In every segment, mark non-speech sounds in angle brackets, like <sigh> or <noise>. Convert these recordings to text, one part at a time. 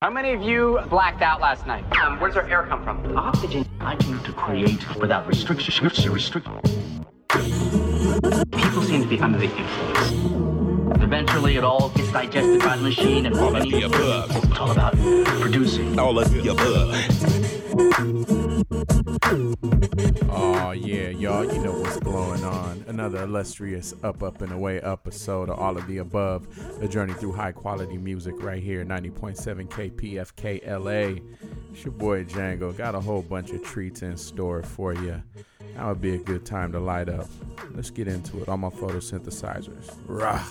How many of you blacked out last night? Um, where does our air come from? Oxygen. I came to create without restriction. Restrict. People seem to be under the influence. Eventually, it all gets digested by the machine, and all of the above. It's all about producing. All of the above. Oh yeah, y'all, you know what's going on. Another illustrious Up Up and Away episode of All of the Above, a journey through high quality music right here, 90.7 KPFK LA. It's your boy Django. Got a whole bunch of treats in store for you. That would be a good time to light up. Let's get into it. All my photosynthesizers. Rah.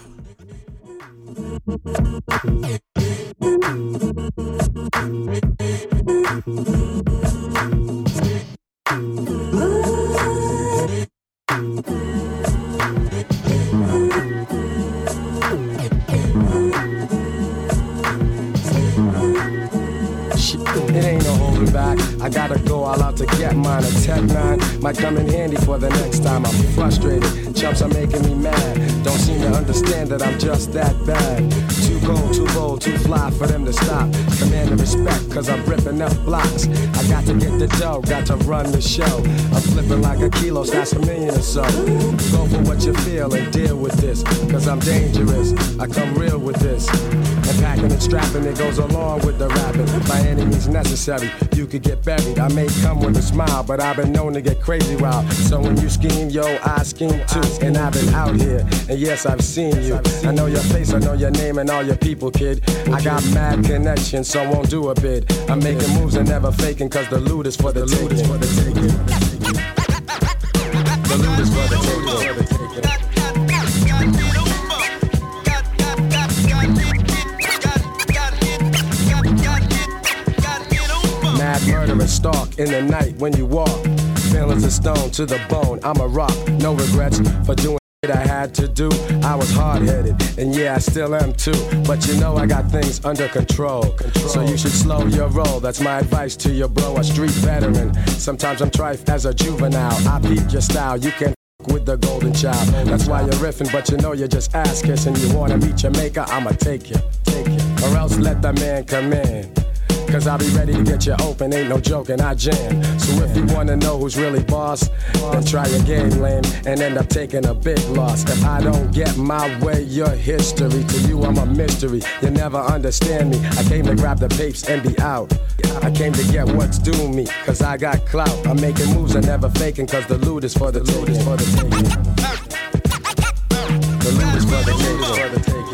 I gotta go all out to get mine. A Tech 9 might come in handy for the next time. I'm frustrated. Chumps are making me mad. Don't seem to understand that I'm just that bad. Too cold, too bold, too fly for them to stop. Command the respect, cause I'm ripping up blocks. I got to get the dough, got to run the show. I'm flipping like a kilo, that's a million or so. Go for what you feel and deal with this. Cause I'm dangerous. I come real with this. And packing and strapping, it goes along with the rapping. By any means necessary, you could get buried. I may come with a smile, but I've been known to get crazy wild. So when you scheme, yo, I scheme too. And I've been out here, and yes, I've seen you. I know your face, I know your name, and all your people, kid. I got mad connections, so I won't do a bid. I'm making moves and never faking, cause the loot is for the taking. The loot is for the taking. Mad murderous stalk in the night when you walk. Feelings of stone to the bone. I'm a rock, no regrets for doing I had to do. I was hard headed, and yeah, I still am too. But you know, I got things under control. So you should slow your roll. That's my advice to your bro, a street veteran. Sometimes I'm trife as a juvenile. I peep your style. You can with the golden child. That's why you're riffing, but you know you're just ass kissing. You wanna meet your maker, I'ma take you, take you. Or else let the man come in. Cause I'll be ready to get you open, ain't no joking, I jam. So if you wanna know who's really boss, then try game, lame, and end up taking a big loss. If I don't get my way, your history. To you, I'm a mystery. You never understand me. I came to grab the papes and be out. I came to get what's due me, cause I got clout. I'm making moves and never faking, cause the loot is for the loot is for the taking. The loot is for the for the taking.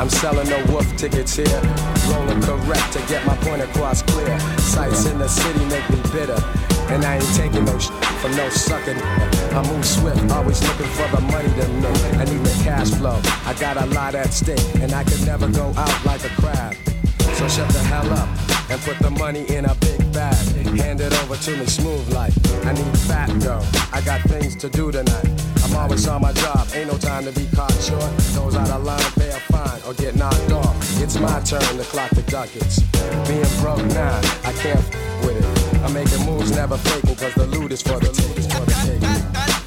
I'm selling no wolf tickets here. Rolling correct to get my point across clear. Sights in the city make me bitter. And I ain't taking no from no sucking. I move swift, always looking for the money to make. I need the cash flow. I got a lot at stake, and I could never go out like a crab. So shut the hell up and put the money in a big bag. Hand it over to me smooth like I need fat dough. I got things to do tonight. I'm always on my job, ain't no time to be caught short. Those out of line pay a fine or get knocked off. It's my turn to clock the ducats. Being broke now, I can't f- with it. I'm making moves, never faking, cause the loot is for the loot is for the taking.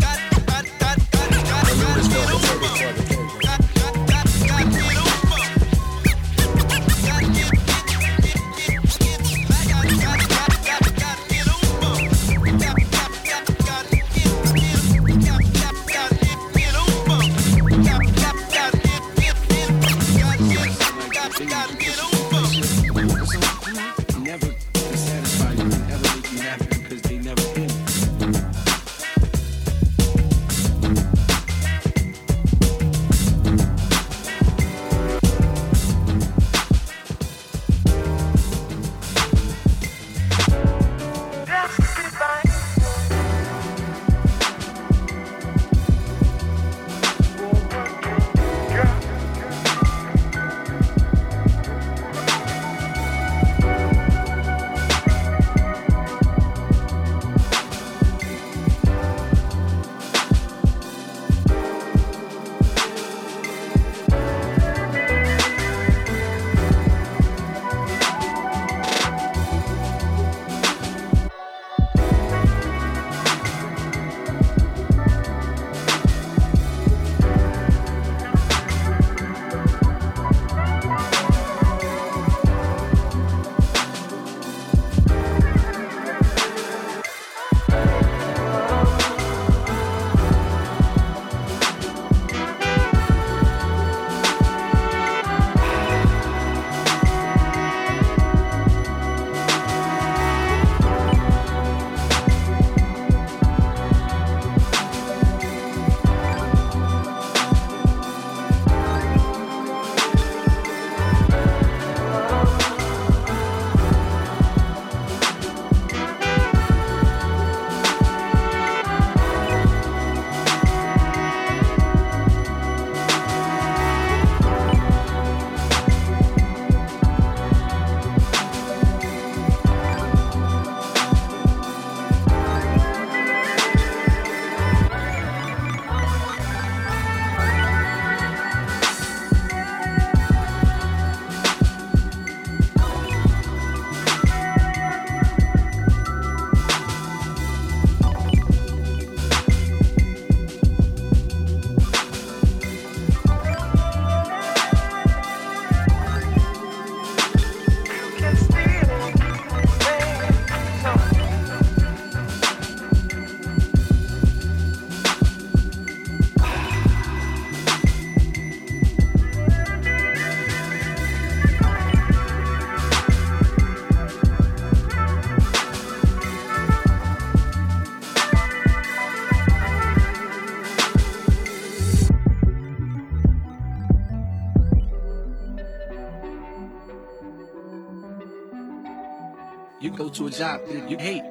To a job that you hate.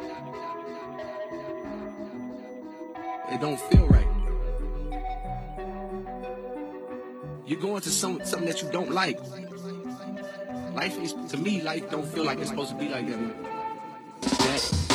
It don't feel right. You're going to some something that you don't like. Life is to me, life don't feel like it's supposed to be like that. That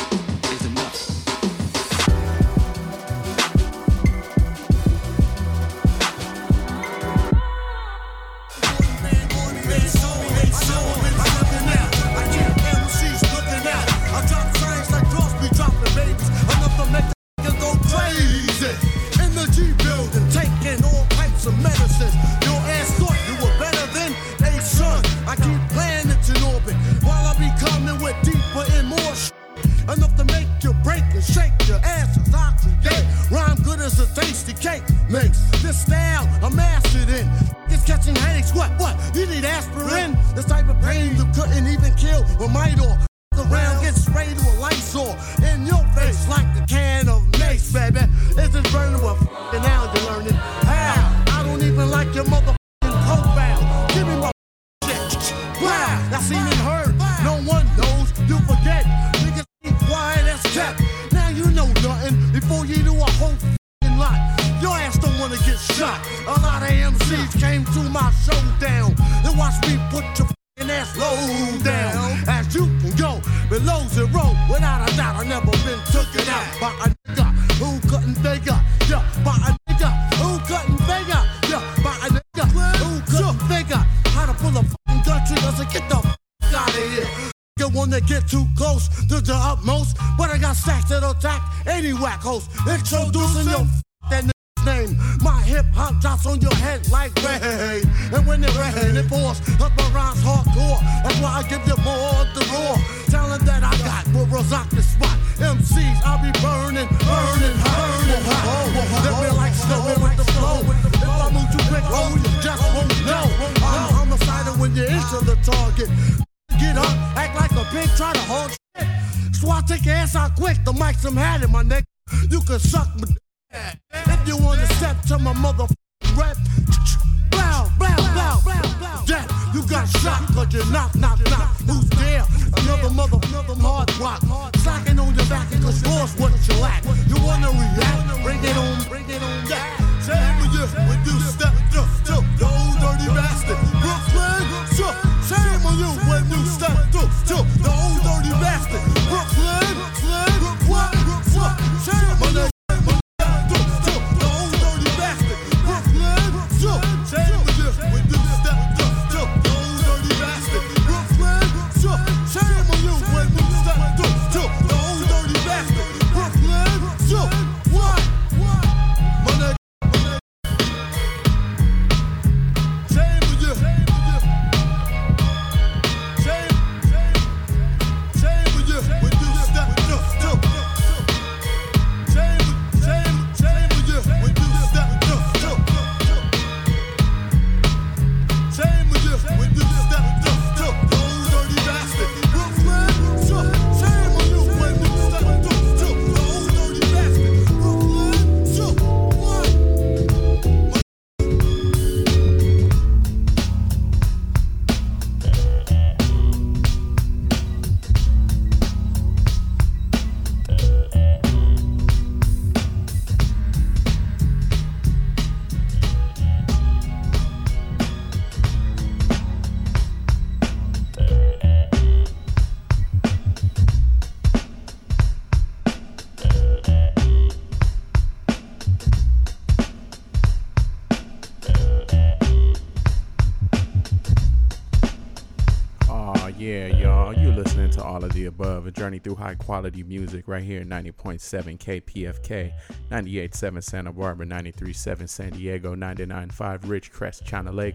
journey through high quality music right here 90.7 KPFK, 98.7 Santa Barbara, 93.7 San Diego, 99.5 Ridgecrest, China Lake,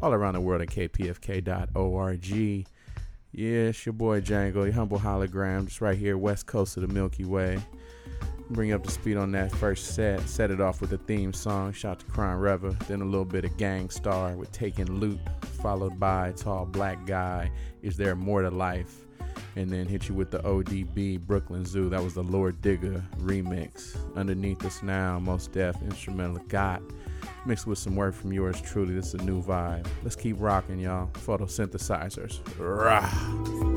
all around the world at kpfk.org. Yeah, it's your boy Django, your humble hologram, just right here, west coast of the Milky Way. Bring up the speed on that first set. Set it off with a theme song. Shout to Crime Rever. Then a little bit of Gang Starr with Taking Loot, followed by Tall Black Guy. Is there more to life? And then hit you with the ODB Brooklyn Zoo. That was the Lord Digga remix. Underneath us now, Mos Def instrumental got mixed with some work from yours truly. This is a new vibe. Let's keep rocking, y'all. Photosynthesizers. Rah.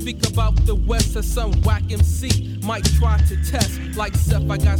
speak about the West as some whack MC might try to test. Like Seth, I got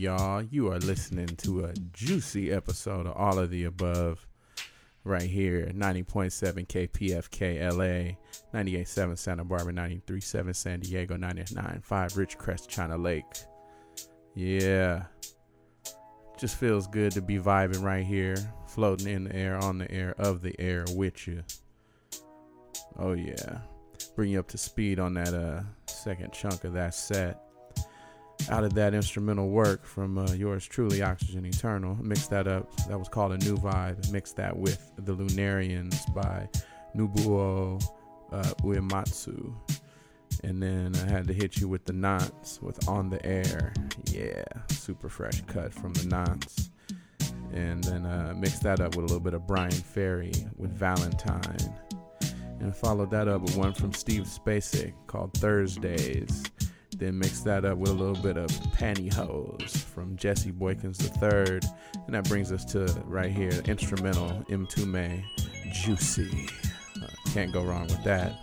y'all. You are listening to a juicy episode of All of the Above right here. 90.7 KPFK LA, 98.7 Santa Barbara, 93.7 San Diego, 99.5 Ridgecrest, China Lake. Yeah. Just feels good to be vibing right here, floating in the air, on the air, of the air with you. Oh, yeah. Bring you up to speed on that uh second chunk of that set out of that instrumental work from uh, yours truly, Oxygen Eternal. Mixed that up. That was called a new vibe. Mixed that with the Lunarians by Nobuo uh, Uematsu. And then I had to hit you with the Knots with On the Air. Yeah, super fresh cut from the Knots. And then uh, mixed that up with a little bit of Bryan Ferry with Valentine. And followed that up with one from Steve Spacek called Thursdays. Then mix that up with a little bit of Pantyhose from Jesse Boykins III. And that brings us to right here, instrumental M2 Juicy. Uh, can't go wrong with that.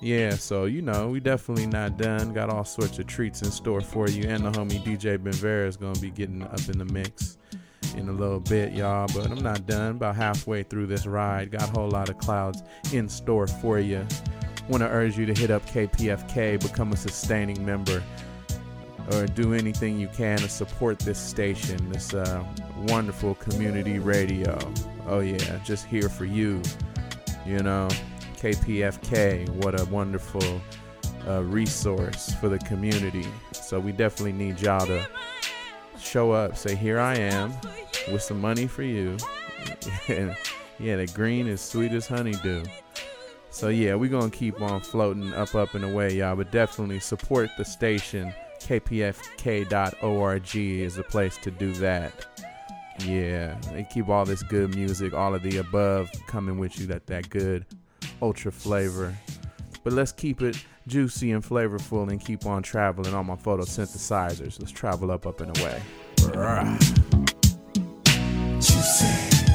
Yeah, so you know, we definitely not done. Got all sorts of treats in store for you. And the homie DJ Benvera is gonna be getting up in the mix in a little bit, y'all. But I'm not done. About halfway through this ride. Got a whole lot of clouds in store for you. Want to urge you to hit up KPFK, become a sustaining member, or do anything you can to support this station, this uh, wonderful community radio. Oh, yeah, just here for you. You know, KPFK, what a wonderful a resource for the community. So we definitely need y'all to show up, say, Here I am with some money for you. <laughs> yeah, the green is sweet as honeydew. So yeah, we're gonna keep on floating up, up and away, y'all. But definitely support the station. KPFK.org is the place to do that. Yeah, they keep all this good music, all of the above coming with you. That that good ultra flavor. But let's keep it juicy and flavorful and keep on traveling on my photosynthesizers. Let's travel up, up and away. Juicy.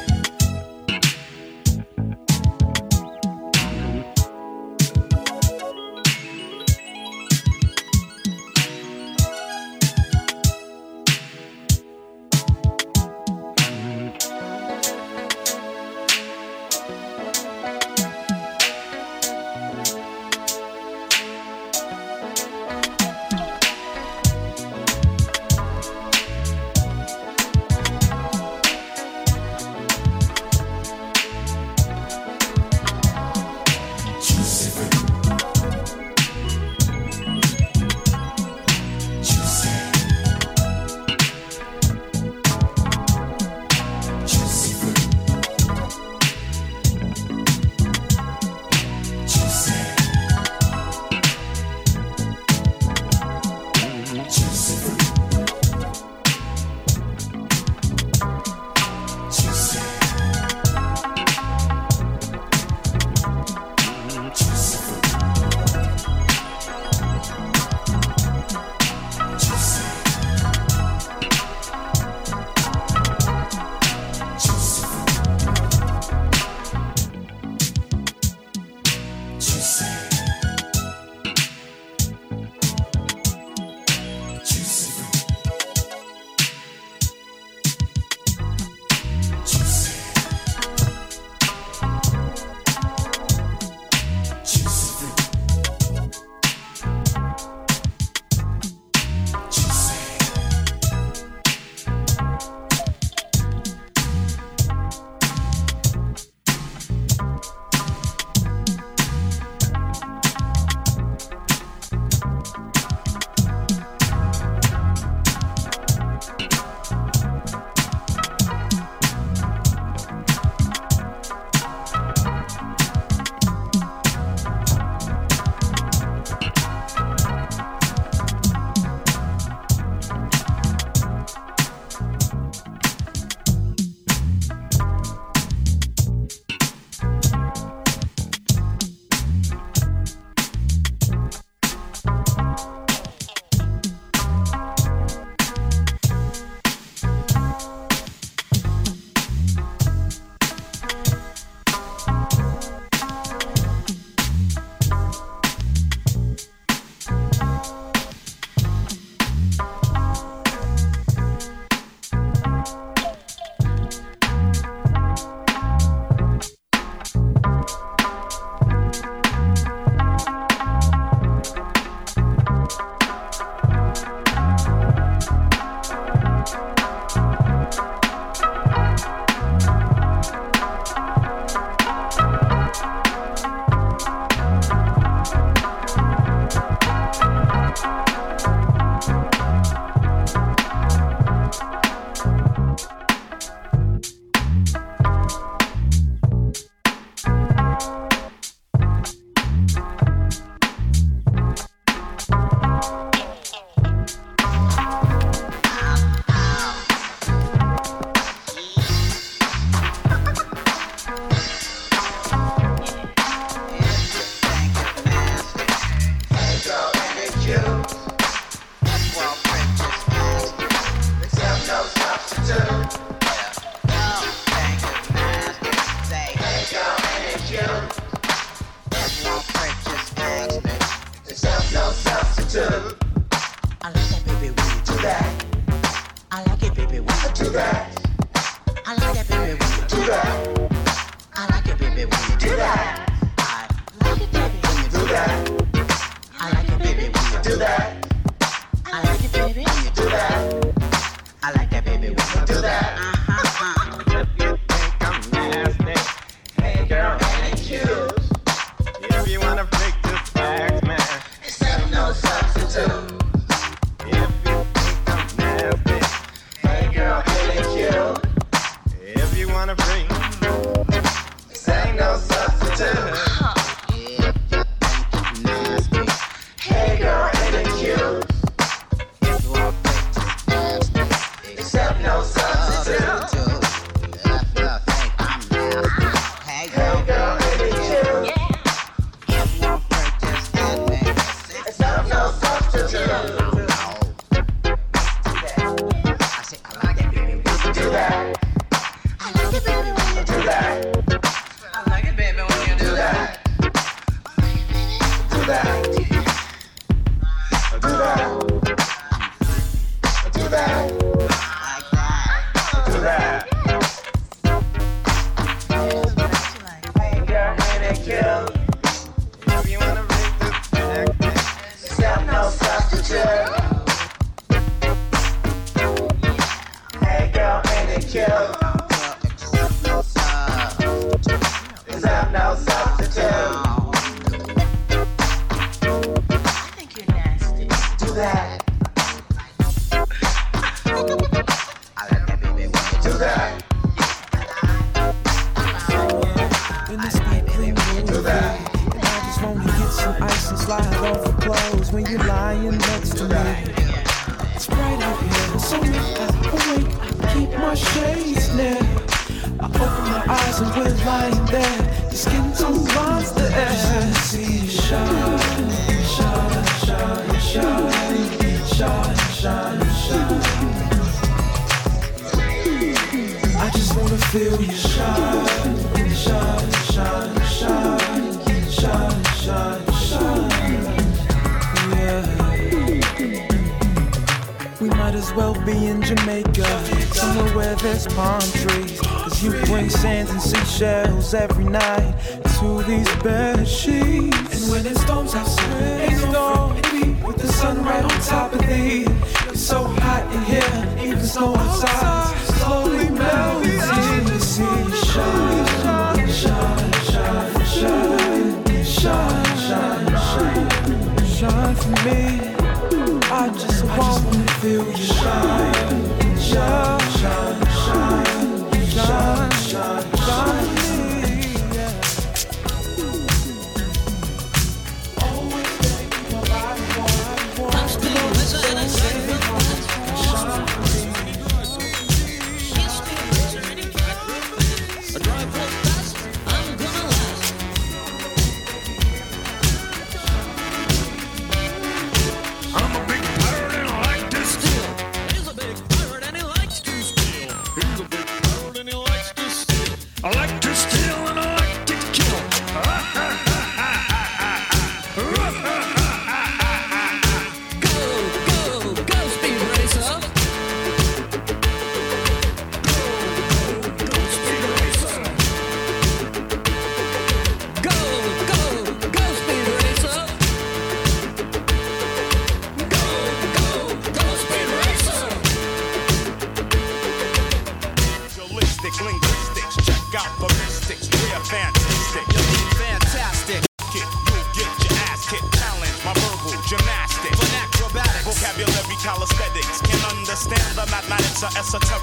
Are.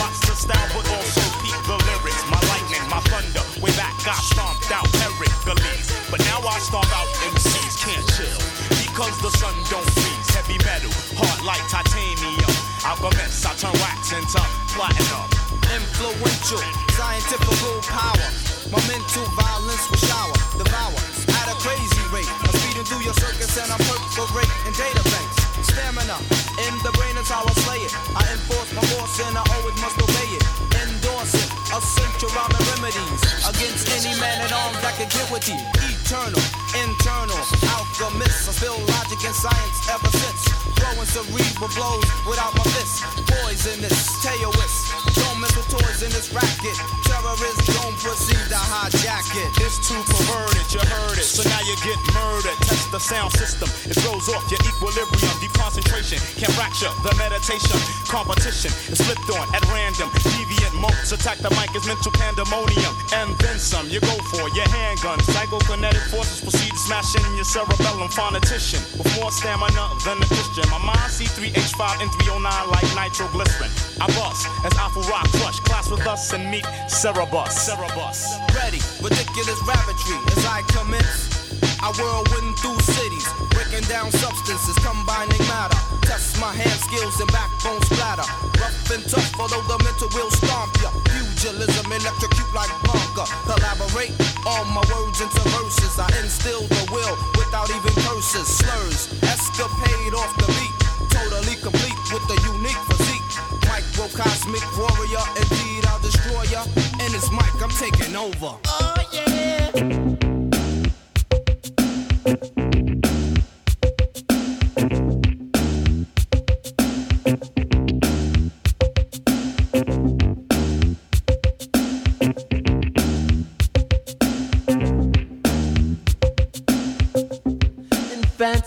Watch the style, but also peep the lyrics. My lightning, my thunder. Way back, got stomped out Eric Hercules. But now I stomp out MCs, can't chill. Because the sun don't freeze. Heavy metal, hard like titanium. Alchemist, I turn wax into platinum. Influential, scientific power. My mental violence will shower, devour at a crazy rate. I'm speeding through your circus and I'm perforating databanks. Stamina in the brain is how I slay it. I enforce and I always must obey it. Endorsing essential rhyming remedies against any man at arms that can get with you. Eternal, internal, alchemist. I spill logic and science ever since. Throwing cerebral blows without my fists. Poisonous, taoist. Toys in this racket. Terrorists don't proceed to hijack it. It's too perverted, you heard it. So now you get murdered. Test the sound system. It throws off your equilibrium. Deep concentration can fracture the meditation. Competition is flipped on at random. Deviant modes attack the mic as mental pandemonium. And then some. You go for your handgun. Psychokinetic forces proceed to smash in your cerebellum. Phonetician with more stamina than a Christian. My mind C3H5 and 309 like nitroglycerin. I bust as awful rock Class with us and meet Cerebus. Cerebus. Ready, ridiculous ravagely as I commence. I whirlwind through cities, breaking down substances, combining matter. Test my hand skills and backbone splatter. Rough and tough, although the mental will stomp ya. Pugilism, electrocute like Blanka. Collaborate all my words into verses. I instill the will without even curses. Slurs, escapade off the beat. Totally complete with the unique physique. Microcosmic warrior, indeed I'll destroy ya. And it's Mike, I'm taking over. Oh yeah. In France,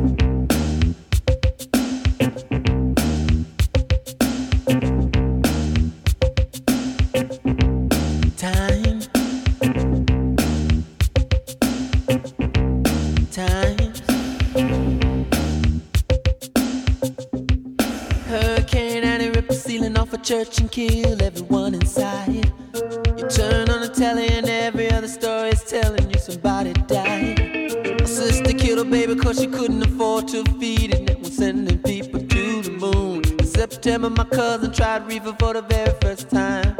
Church and kill everyone inside. You turn on the telly and every other story is telling you somebody died. My sister killed her baby cause she couldn't afford to feed it. And was sending people to the moon. In September, my cousin tried reefer for the very first time.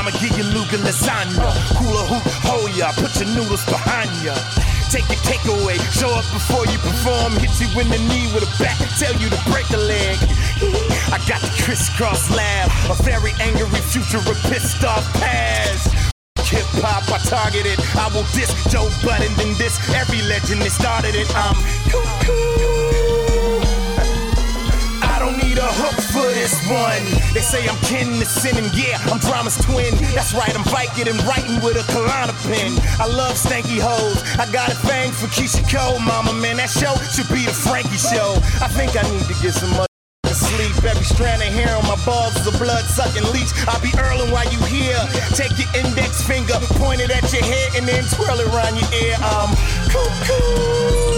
Rhymer, give you Luga lasagna. Hula hoop, hold ya, put your noodles behind ya. Take your takeaway, show up before you perform. Hit you in the knee with a bat, tell you to break a leg. I got the crisscross laugh, a very angry future of pissed off past. Hip hop, I targeted. I will diss Joe Budden, then this every legend that started it. I'm I need a hook for this one. They say I'm kin to sin, and yeah, I'm drama's twin. That's right, I'm Viking and writing with a Kalana pen. I love stanky hoes. I got a thing for Keyshia Cole, mama, man. That show should be the Frankie show. I think I need to get some mother sleep. Every strand of hair on my balls is a blood sucking leech. I'll be earling while you here. Take your index finger, point it at your head, and then twirl it around your ear. I'm cuckoo.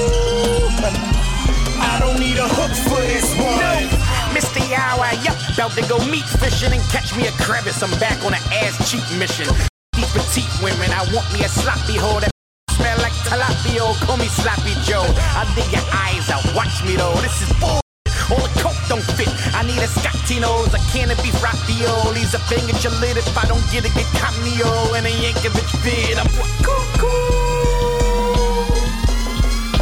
I don't need a hook for this one. Mr. Yowie, yup, about to go meat fishing and catch me a crevice. I'm back on an ass cheat mission. These petite women, I want me a sloppy hoe that smell like tilapia. Call me Sloppy Joe. I'll dig your eyes out. Watch me though. This is bull. All the coke don't fit. I need a Scottinos, a can of beef raviolis, a at your if I don't get it, get cameo and a Yankovic fit. I'm cuckoo.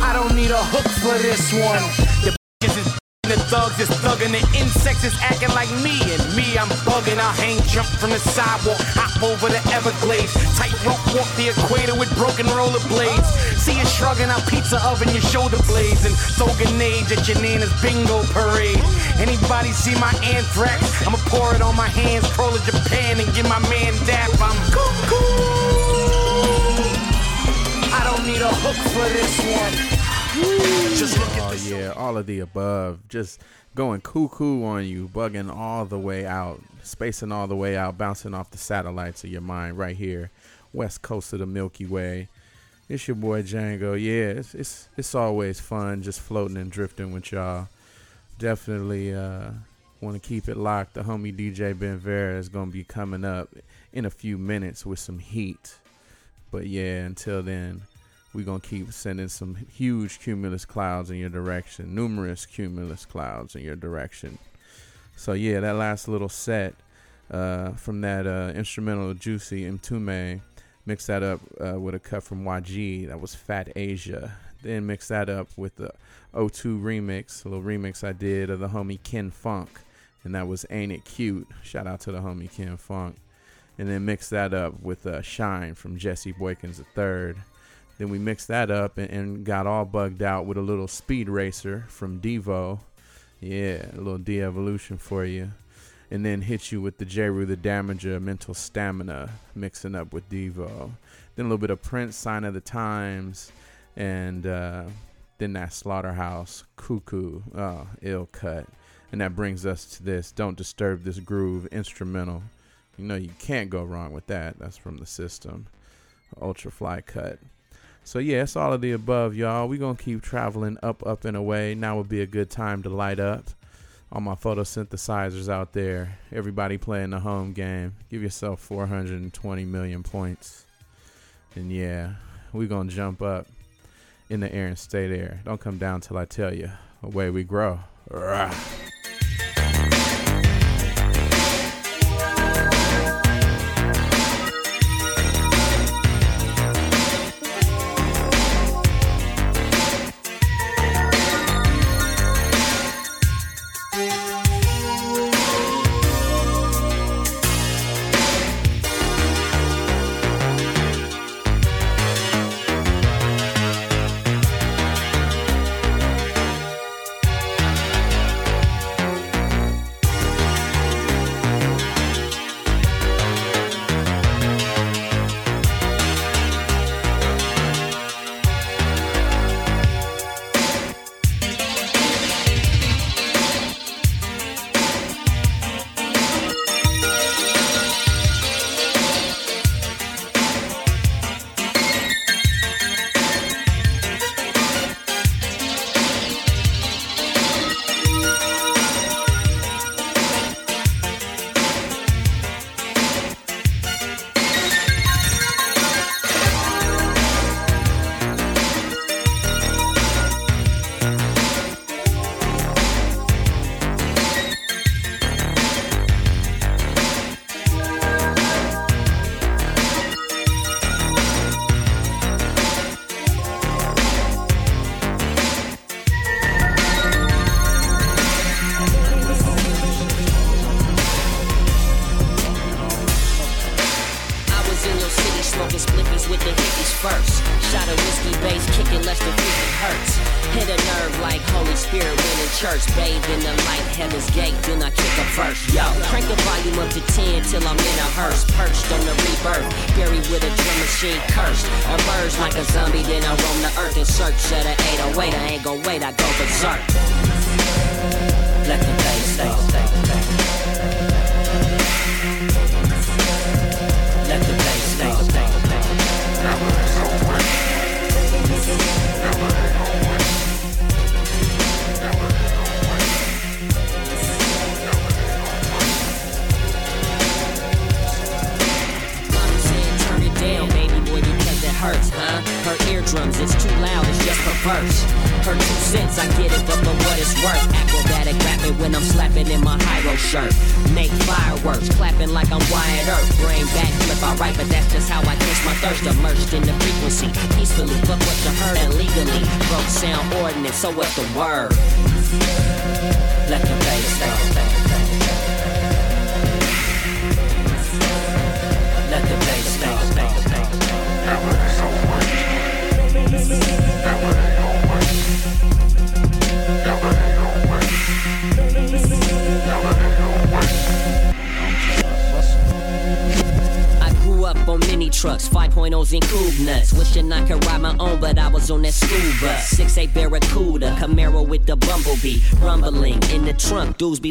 I don't need a hook for this one. The bitches is the thugs is thugging, the insects is acting like me, and me, I'm bugging. I hang, jump from the sidewalk, hop over the Everglades, tightrope walk the equator with broken rollerblades. See you shrugging out pizza oven, your shoulder blades, and throw grenades at your Nana's bingo parade. Anybody see my anthrax? I'ma pour it on my hands, crawl to Japan, and give my man dap. I'm cuckoo. I don't need a hook for this one. Just look at Oh yeah, all of the above. Just going cuckoo on you, bugging all the way out, spacing all the way out, bouncing off the satellites of your mind right here, west coast of the Milky Way. It's your boy Django. Yeah, it's it's it's always fun just floating and drifting with y'all. Definitely uh want to keep it locked. The homie DJ Ben Vera is gonna be coming up in a few minutes with some heat. But yeah, until then, we're gonna keep sending some huge cumulus clouds in your direction, numerous cumulus clouds in your direction. So yeah, that last little set uh, from that uh, instrumental Juicy Mtume, mix that up uh, with a cut from YG. That was Fat Asia. Then mix that up with the O2 remix, a little remix I did of the homie Ken Funk, and that was Ain't It Cute. Shout out to the homie Ken Funk. And then mix that up with uh, Shine from Jesse Boykins III. Then we mixed that up and, and got all bugged out with a little Speed Racer from Devo. Yeah, a little de evolution for you. And then hit you with the Jeru the Damaja Mental Stamina, mixing up with Devo. Then a little bit of Prince, Sign of the Times, and uh, then that Slaughterhouse, Cuckoo, oh, ill cut. And that brings us to this Don't Disturb This Groove instrumental. You know, you can't go wrong with that. That's from the system. Ultra Fly cut. So yeah, it's all of the above, y'all. we gonna keep traveling up, up and away. Now would be a good time to light up. All my photosynthesizers out there. Everybody playing the home game. Give yourself 420 million points. And yeah, we gonna jump up in the air and stay there. Don't come down till I tell you. Away we grow. Rah.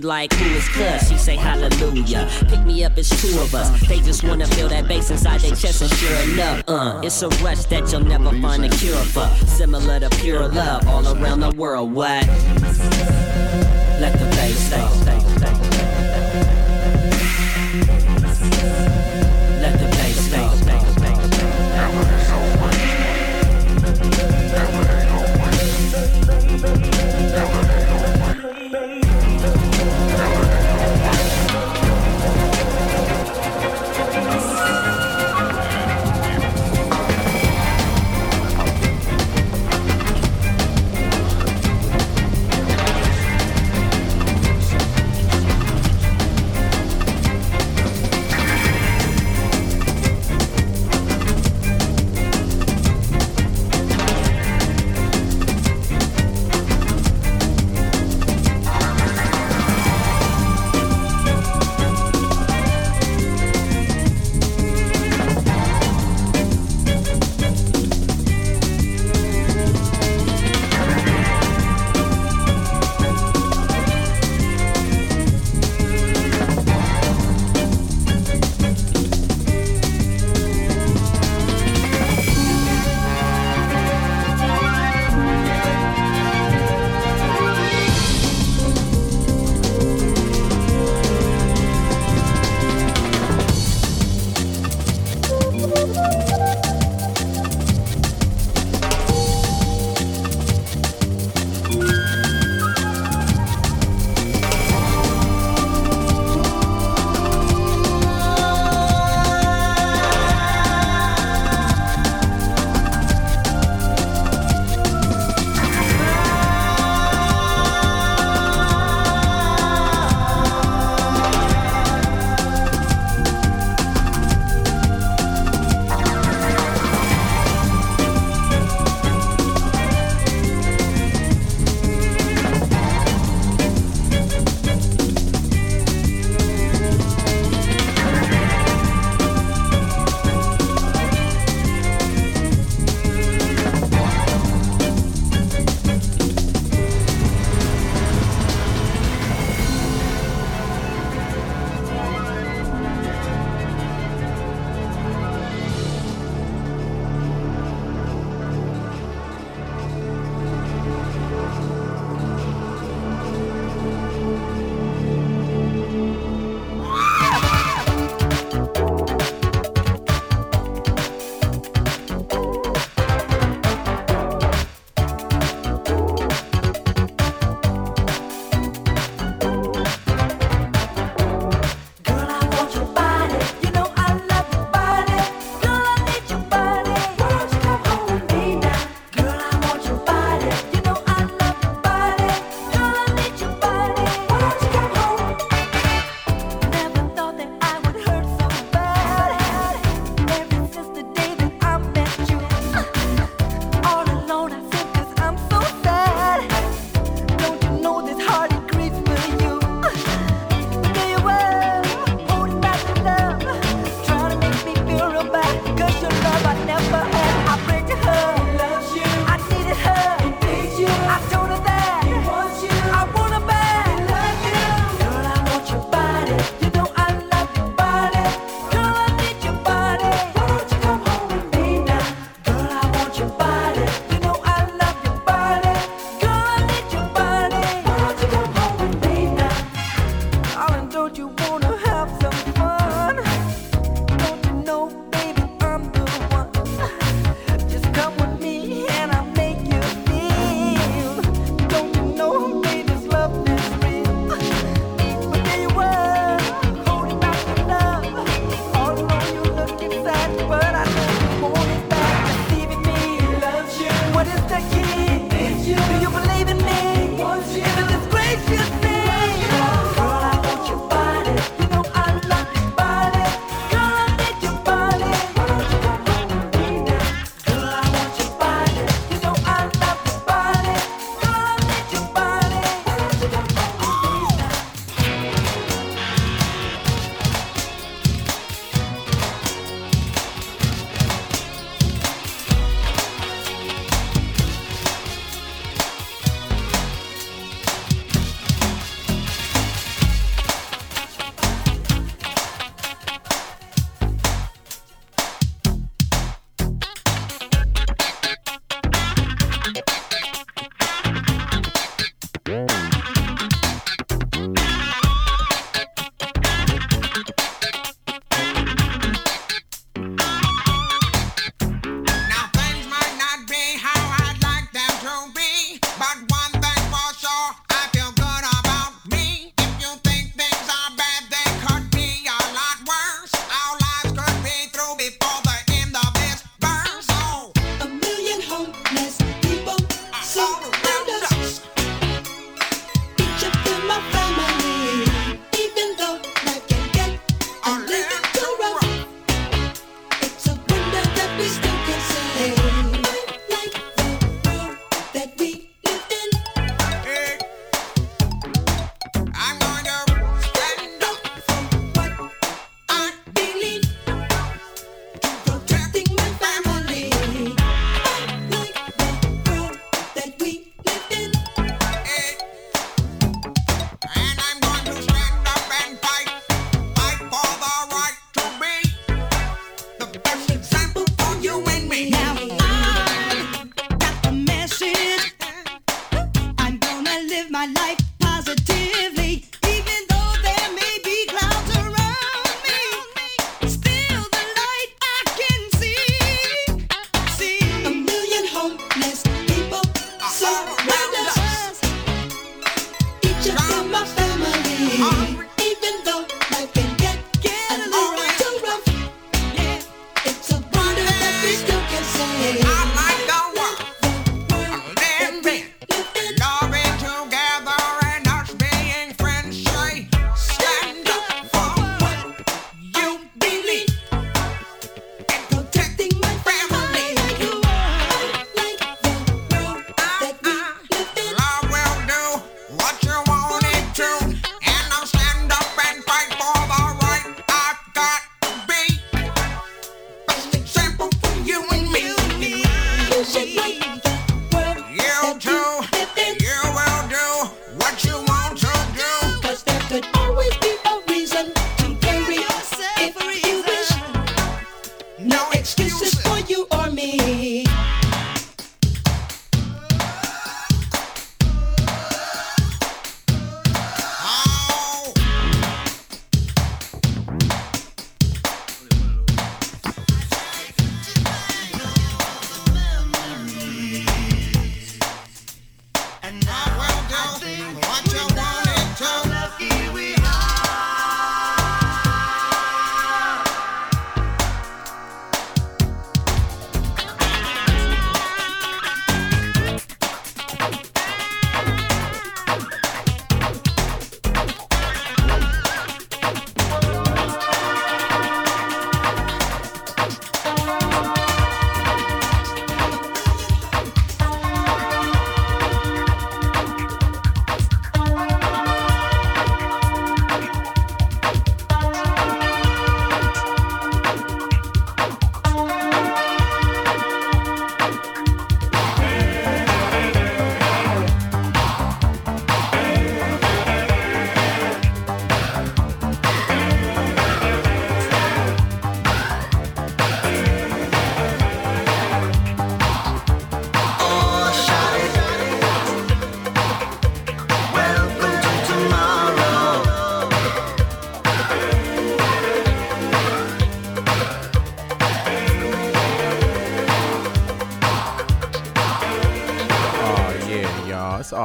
be like, who is cuz? She say hallelujah. Pick me up, it's two of us. They just wanna feel that bass inside their chest, and sure enough, uh, it's a rush that you'll never find a cure for. Similar to pure love all around the world. What? Let the bass go.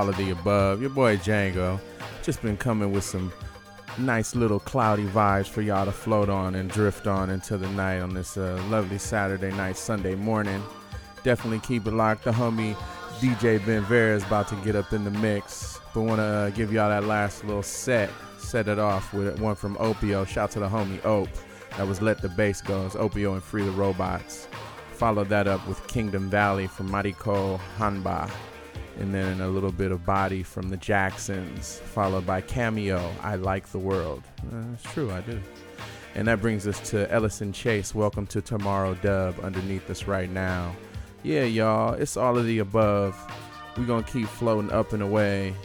All of the above. Your boy Django. Just been coming with some nice little cloudy vibes for y'all to float on and drift on into the night on this uh, lovely Saturday night, Sunday morning. Definitely keep it locked. The homie DJ Ben Vera is about to get up in the mix. But want to uh, give y'all that last little set. Set it off with one from Opio. Shout to the homie Ope. That was Let the Bass Go. It's Opio and Free the Robots. Follow that up with Kingdom Valley from Mariko Hanba. And then a little bit of body from the Jacksons, followed by Cameo, I Like the World. Uh, it's true, I do. And that brings us to Ellison Chase. Welcome to Tomorrow Dub underneath us right now. Yeah, y'all, it's all of the above. We're to keep floating up and away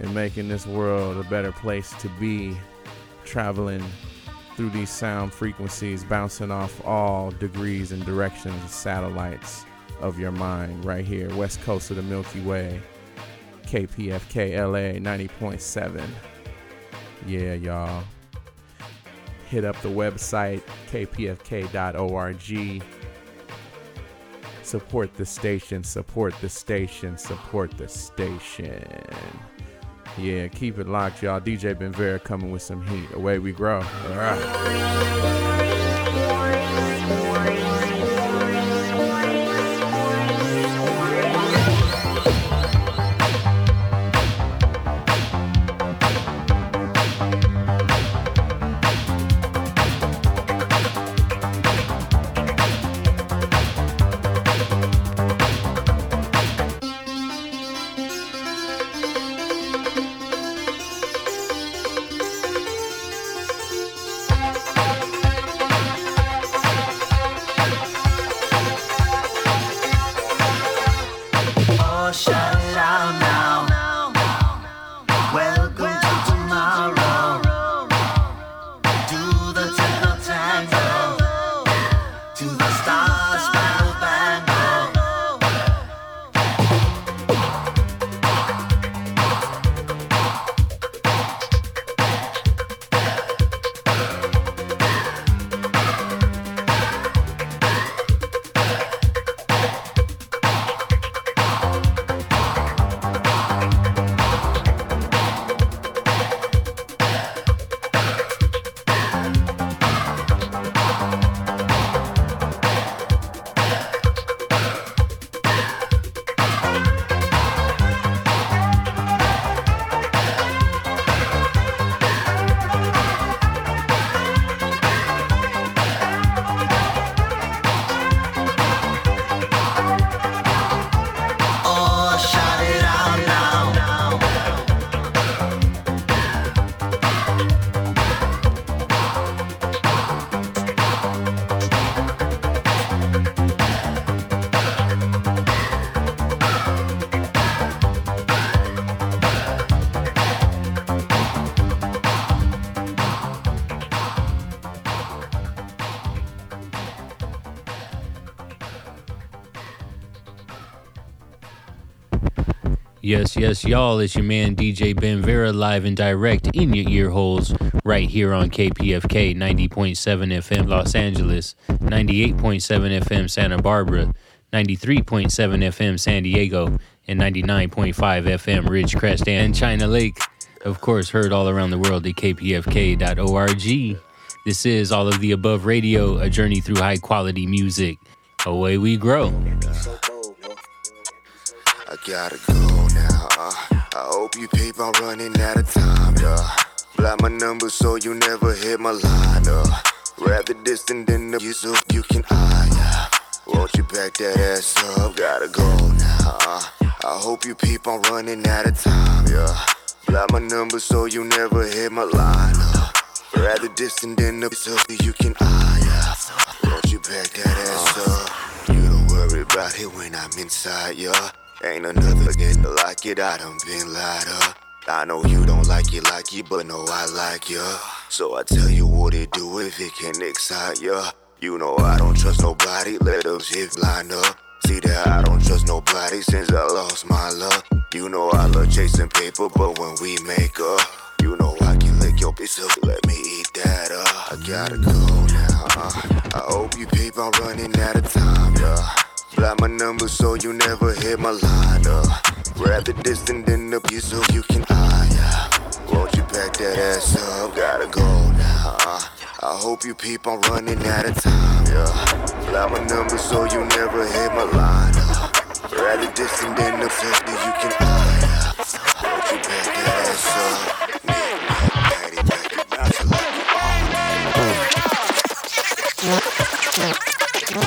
and making this world a better place to be, traveling through these sound frequencies, bouncing off all degrees and directions satellites of your mind right here, west coast of the Milky Way, KPFK LA 90.7. Yeah, y'all. Hit up the website, kpfk.org. Support the station, support the station, support the station. Yeah, keep it locked, y'all. DJ Benvera coming with some heat. Away we grow. All right. Yes, yes, y'all. It's your man DJ Ben Vera live and direct in your ear holes right here on KPFK 90.7 FM Los Angeles, 98.7 FM Santa Barbara, 93.7 FM San Diego, and 99.5 FM Ridgecrest and China Lake. Of course, heard all around the world at kpfk.org. This is All of the Above Radio, a journey through high quality music. Away we grow. I gotta go Uh, I hope you peep, I'm running out of time, yeah. Block my number so you never hit my line, uh. Rather distant than the you so you can eye, yeah. Won't you back that ass up? Gotta go now. Uh, I hope you peep, I'm running out of time, yeah. Block my number so you never hit my line, uh. Rather distant than the so you can eye, yeah. Won't you back that ass up? You don't worry about it when I'm inside, yeah. Ain't another again like it, I done been lied up. I know you don't like it like it, but no, I like ya. So I tell you what it do if it can excite ya. You know I don't trust nobody, let them shit line up. See that I don't trust nobody since I lost my love. You know I love chasing paper, but when we make up, you know I can lick your bitch up, let me eat that up. I gotta go now. uh. I hope you peep, I'm running out of time, yeah. Block my number so you never hit my line, up. Rather distant than you so you can eye, yeah. Won't you pack that ass up? Gotta go now. uh. I hope you peep, I'm running out of time, yeah. Block my number so you never hit my line, up. Rather distant than the so you can eye, yeah. Won't you pack that ass up? Daddy, いいよ!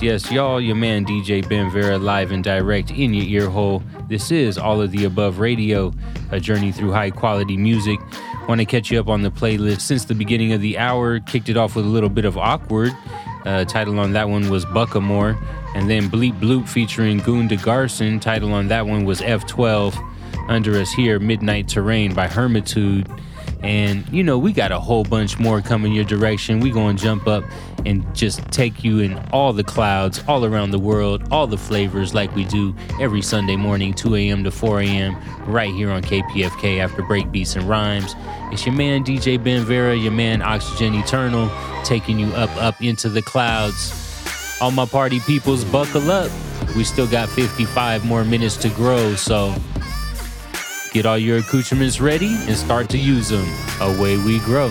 Yes, y'all. Your man DJ Ben Vera live and direct in your ear hole. This is All of the Above Radio, a journey through high quality music. Want to catch you up on the playlist since the beginning of the hour. Kicked it off with a little bit of Awkward. Uh, title on that one was Buckamore. And then Bleep Bloop featuring Gunda Garson. Title on that one was F12. Under Us Here, Midnight Terrain by Hermitude. And you know, we got a whole bunch more coming your direction. We gonna jump up and just take you in all the clouds, all around the world, all the flavors like we do every Sunday morning, 2 a.m. to 4 a.m. right here on KPFK after break beats and rhymes. It's your man DJ Ben Vera, your man Oxygen Eternal, taking you up, up into the clouds. All my party peoples, buckle up. We still got 55 more minutes to grow, so get all your accoutrements ready and start to use them. Away we grow.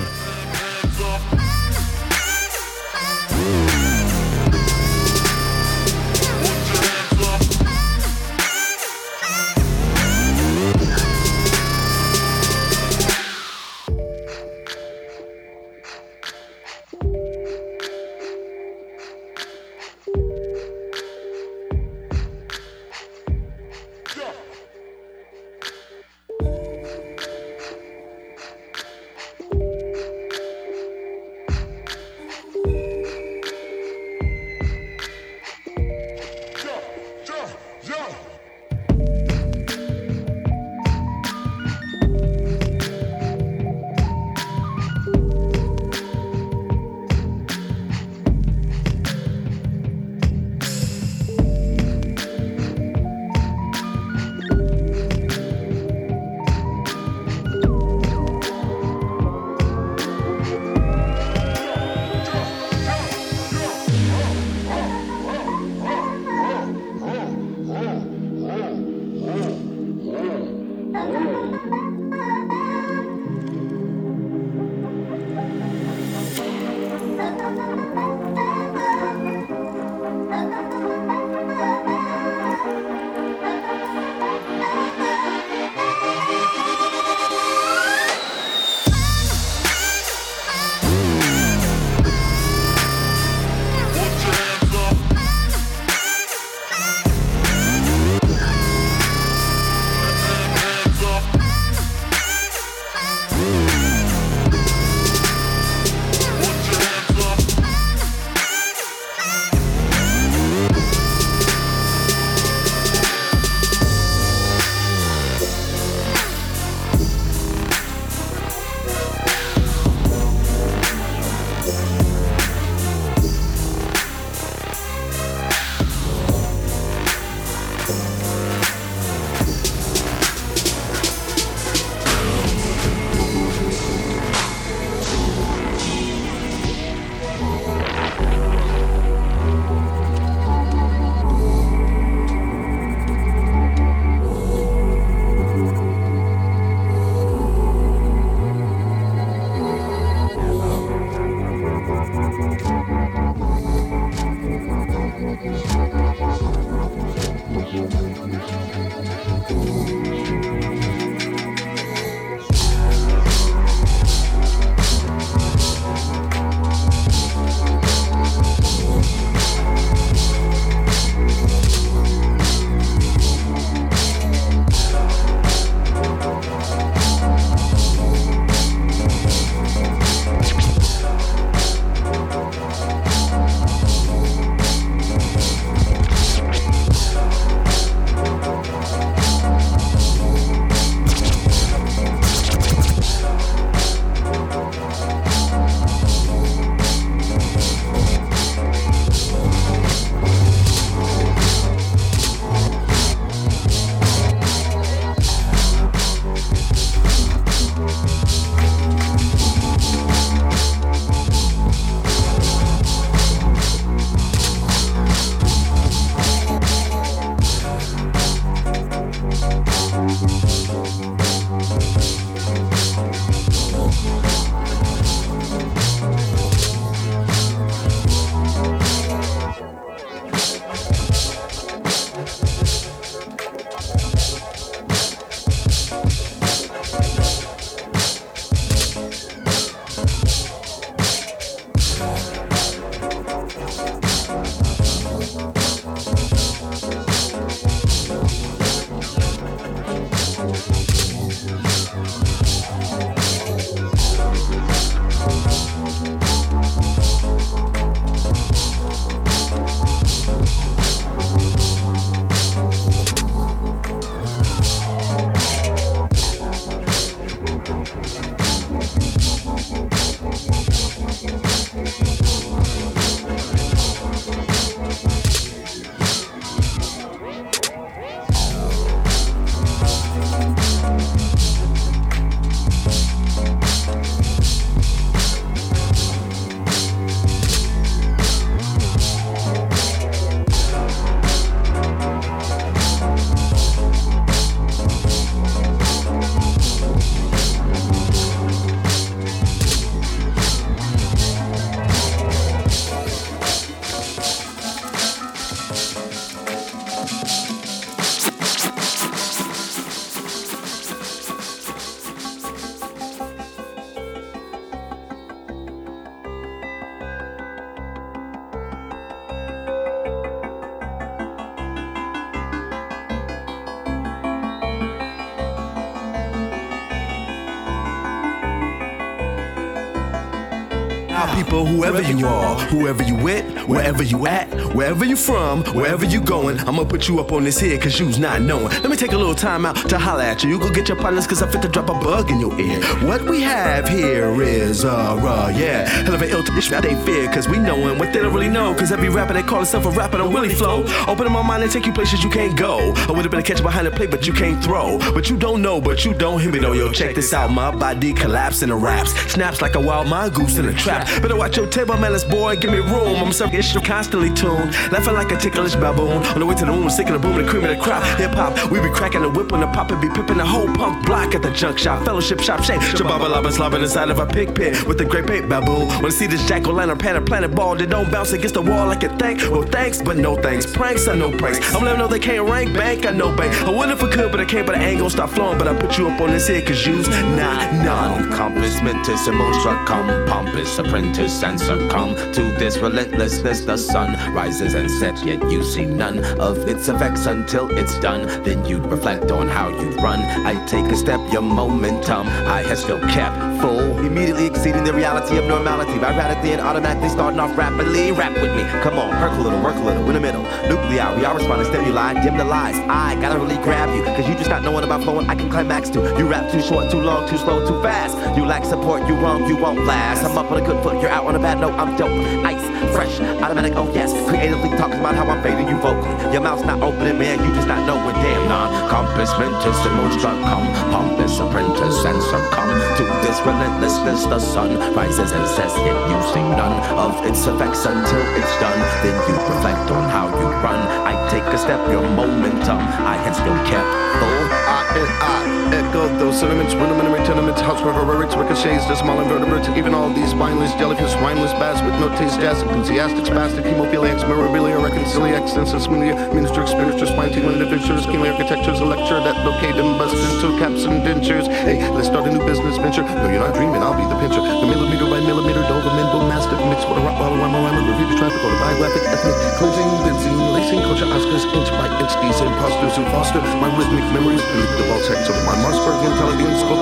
People, whoever you are, whoever you with, wherever you at, wherever you from, wherever you going, I'ma put you up on this here cause you's not knowing. Let me take a little time out to holler at you. You go get your partners cause I fit to drop a bug in your ear. What we have here is, uh, uh yeah, hell of an ill dish that they fear cause we knowin' what they don't really know. Cause every rapper they call themselves a rapper don't really flow. Open up my mind and take you places you can't go. I would've been a catcher behind the plate, but you can't throw. But you don't know, but you don't hear me though. Yo, check this out. My body collapse in the raps. Snaps like a wild mongoose in a trap. Better watch your table manners, boy. Give me room. I'm serving issue constantly tuned. Laughing like a ticklish baboon. On the way to the moon, sick of the boom, the cream of the crop. Hip hop, we be cracking the whip on the pop and be pipping the whole punk block at the junk shop. Fellowship shop shake. Shababa lava slobbing inside of a pig pit with the great bait baboon. Wanna see this jack o' lantern planet planet ball that don't bounce against the wall like a thank? Well, thanks, but no thanks. Pranks are no pranks. I'm letting know they can't rank bank. I know bank. I would if I could, but I can't. But I ain't gonna stop flowing. But I put you up on this here cause you's not none. Compos mentis and monstra come pompous apprentice and succumb to this relentlessness the sun rises and sets yet you see none of its effects until it's done. Then you'd reflect on how you run. I take a step your momentum I have still kept immediately exceeding the reality of normality. By radically and automatically starting off rapidly. Rap with me. Come on perk a little work a little. In the middle nuclei we are responding stimuli dim the lies I gotta really grab you cause you just not knowing about flowing I can climax to. You rap too short too long too slow too fast. You lack support you wrong you won't last. I'm up on a good foot you're out on a bad note. I'm dope ice fresh automatic oh yes. Creatively talking about how I'm fading you vocally your mouth's not opening man you just not knowing. Damn non compos mentis and monstra come pompous apprentice and succumb to this relentlessness the sun rises and sets yet you see none of its effects until it's done. Then you reflect on how you run. I take a step your momentum I had still kept full. I and I echo those sentiments, rudimentary tenements, house reverberates, ricochets, small invertebrates, even all these spineless jellyfish, rhymeless bats with no taste, jazz, enthusiastic, spastic, hemophiliacs, mirabilia, reconciliacs, sensusmilia, minister, spiritual, spine tingling individuals, schema architectures, a lecture that locate and bust into caps and dentures. Hey, let's start a new business venture. No, you're not dreaming, I'll be the pincher. The millimeter by millimeter, bull mastiff, mixed with a rock bottle, rhyme, rhyme, review the traffic, or the biographic, ethnic, cleansing, benzene, lacing, culture, Oscars, inch by inch, these imposters who foster my rhythmic memories, the text of my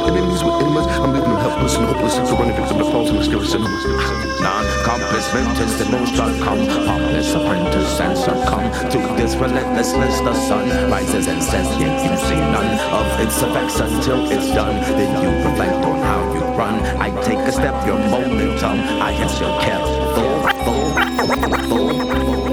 Enemies with enemies. I'm leaving helpless and hopeless to run victim to false and mysterious cinemas. non-compos mentis the monstra come. Pompous apprentice and succumb to this relentlessness the sun rises and sets. Yet you see none of its effects until it's done. Then you reflect on how you run. I take a step your momentum I have still kept full full full This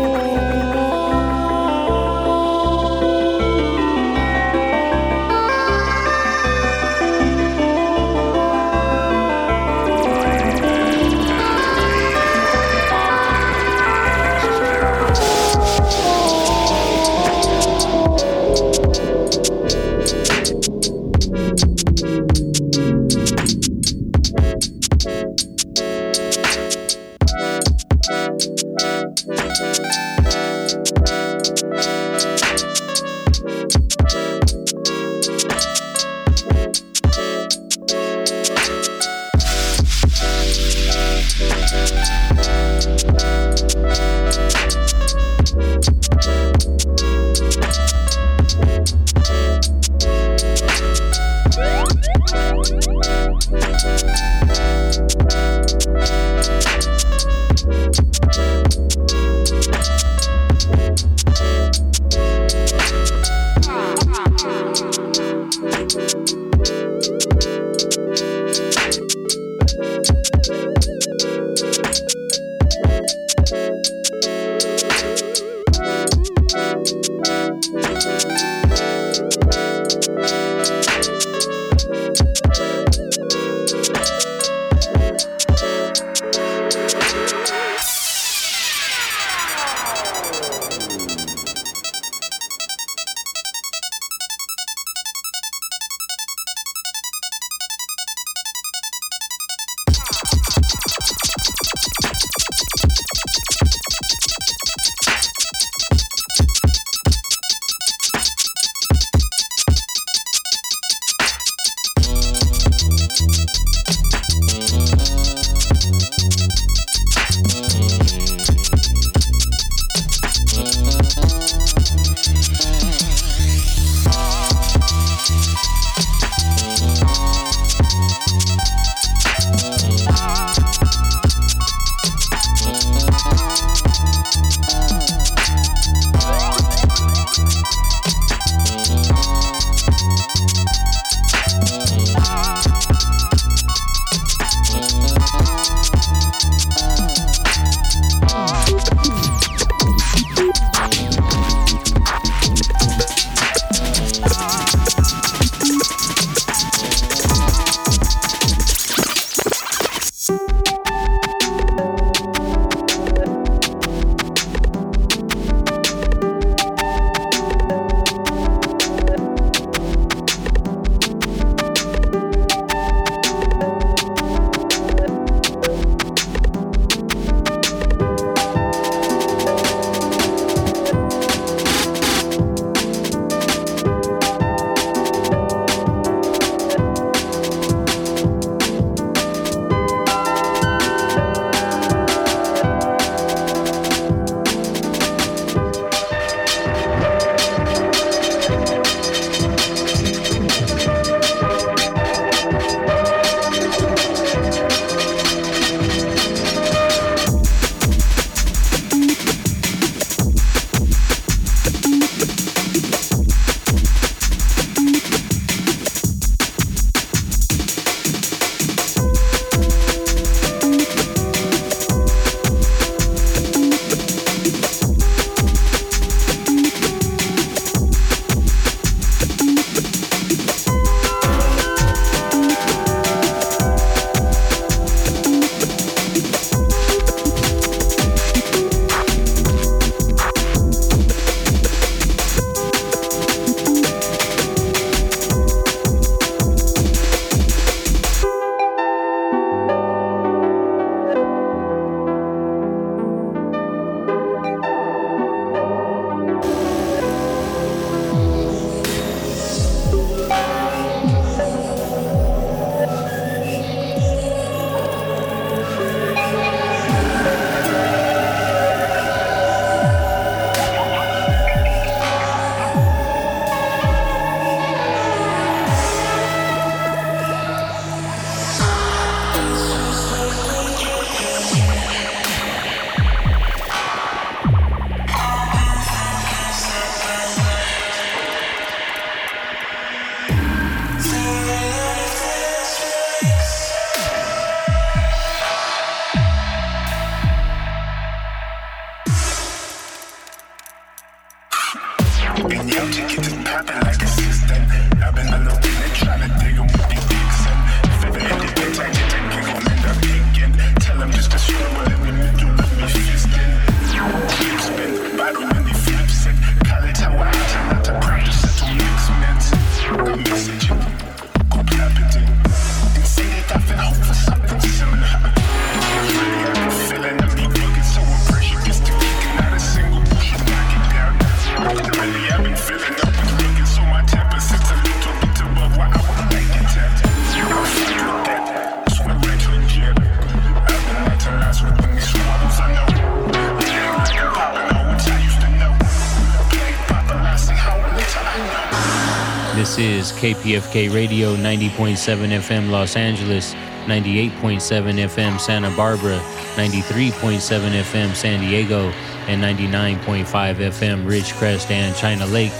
KPFK Radio 90.7 FM Los Angeles, 98.7 FM Santa Barbara, 93.7 FM San Diego, and 99.5 FM Ridgecrest and China Lake.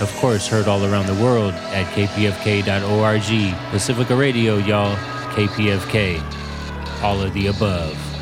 Of course, heard all around the world at kpfk.org. Pacifica Radio, y'all. KPFK. All of the above.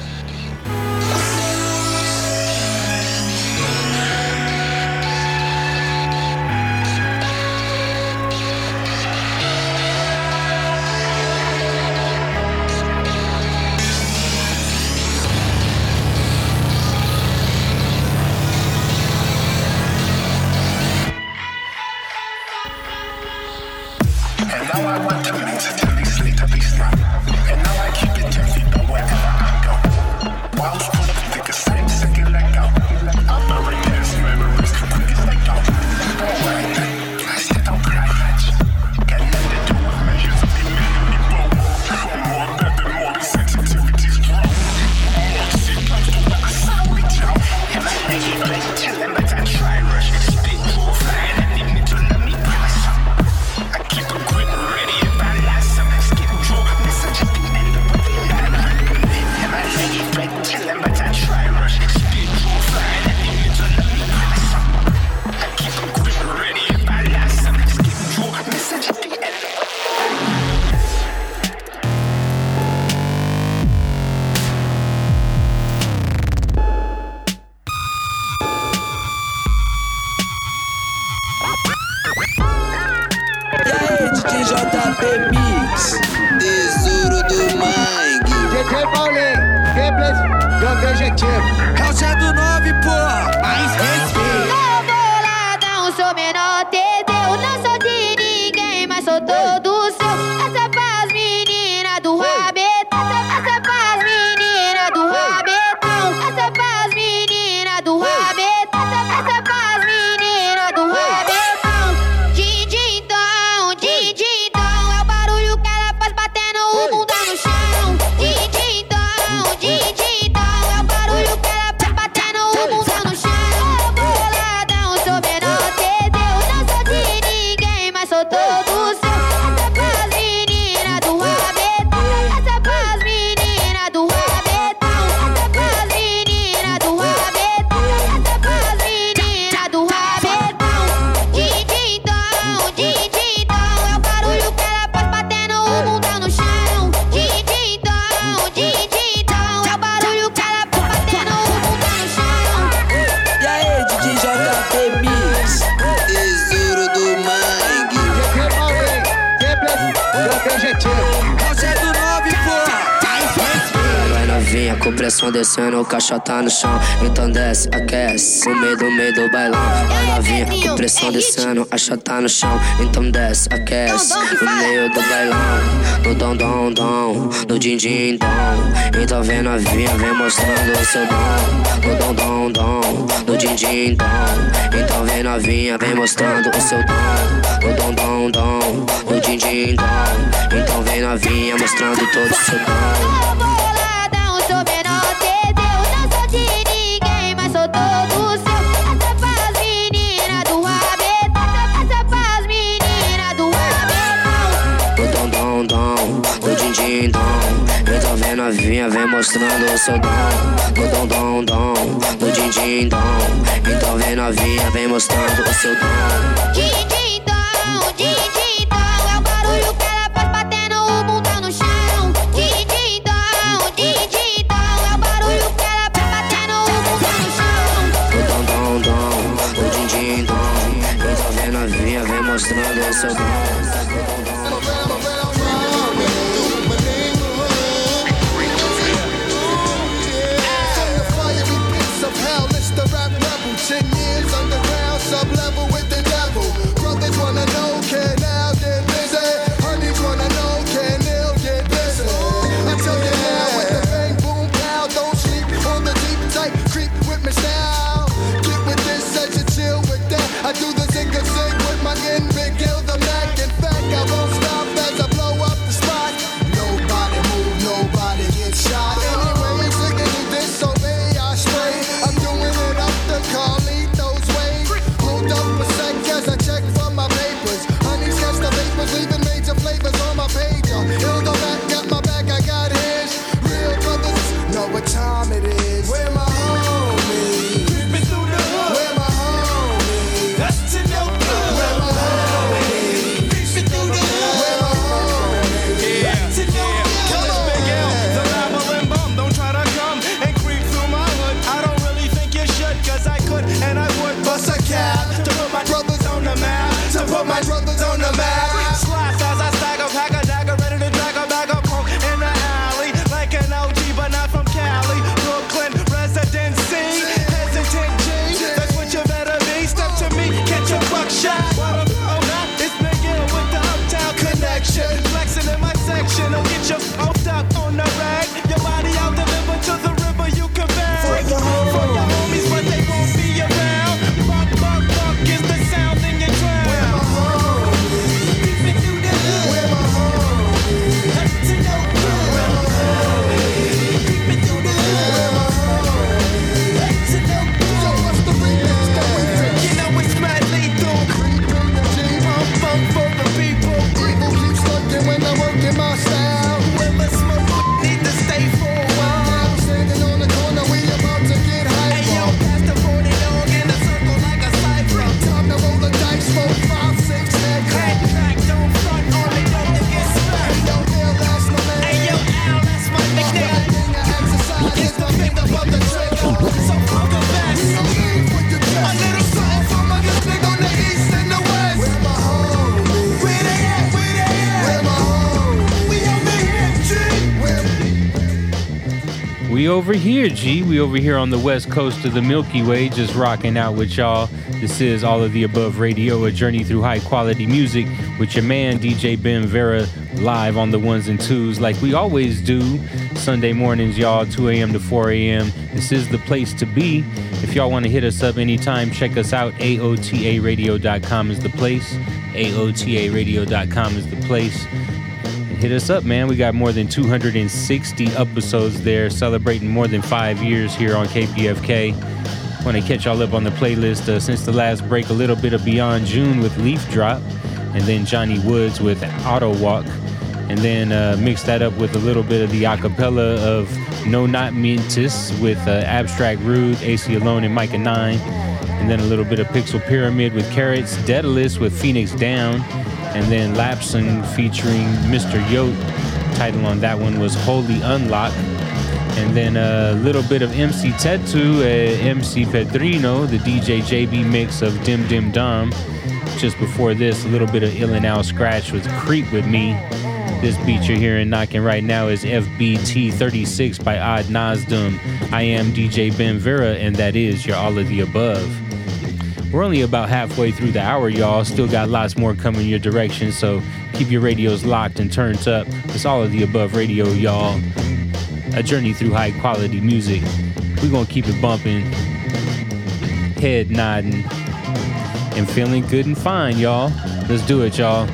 Pressão descendo, o caixa tá no chão. Então desce, aquece, no meio do meio do bailão. Vai novinha, com pressão descendo, a chata tá no chão. Então desce, aquece, no meio do bailão. No dom, dom, dom, no din, din, dom. Então vem novinha, vem mostrando o seu dom. No dom, dom, dom, no din, din, dom. Então vem novinha, vem mostrando o seu dom. No dom, dom, dom, no din, din, dom. Então vem novinha, mostrando todo o seu dom. Novinha, vem mostrando o seu dom. No dom, dom, dom, no din, din, dom. Então vem novinha, vem mostrando o seu dom. Dindindão, dindindão. É o barulho que ela faz batendo o bundão no chão. Dindindão, dindindão. É o barulho que ela faz batendo o bundão no chão. No dom, dom, dom, no din, din, dom. Então vem novinha, vem mostrando o seu dom. Over here, G. We over here on the west coast of the Milky Way, just rocking out with y'all. This is All of the Above Radio, a journey through high quality music with your man, DJ Ben Vera, live on the ones and twos, like we always do. Sunday mornings, y'all, 2 a.m. to 4 a.m. This is the place to be. If y'all want to hit us up anytime, check us out. AOTARadio.com is the place. AOTARadio.com is the place hit us up, man. We got more than 260 episodes there, celebrating more than five years here on KPFK. Want to catch y'all up on the playlist uh, since the last break, a little bit of Beyond June with Leaf Drop, and then Johnny Woods with Auto Walk, and then uh, mix that up with a little bit of the acapella of No Not Mentis with uh, Abstract Rude, Aceyalone, and Mikah 9, and then a little bit of Pixel Pyramid with Carrots, Daedelus with Phoenix Down, and then Lapson featuring Mr. Yote. Title on that one was Holy Unlock. And then a little bit of MC Teteu, uh, MC Pedrinho, the DJ JB mix of Dim Dim Dom. Just before this, a little bit of Ill and Al Skratch with Creep with Me. This beat you're hearing knocking right now is FBT 36 by Odd Nosdam. I am DJ Ben Vera, and that is your All of the Above. We're only about halfway through the hour, y'all. Still got lots more coming your direction, so keep your radios locked and turned up. It's all of the above radio, y'all. A journey through high quality music. We're gonna keep it bumping, head nodding, and feeling good and fine, y'all. Let's do it, y'all.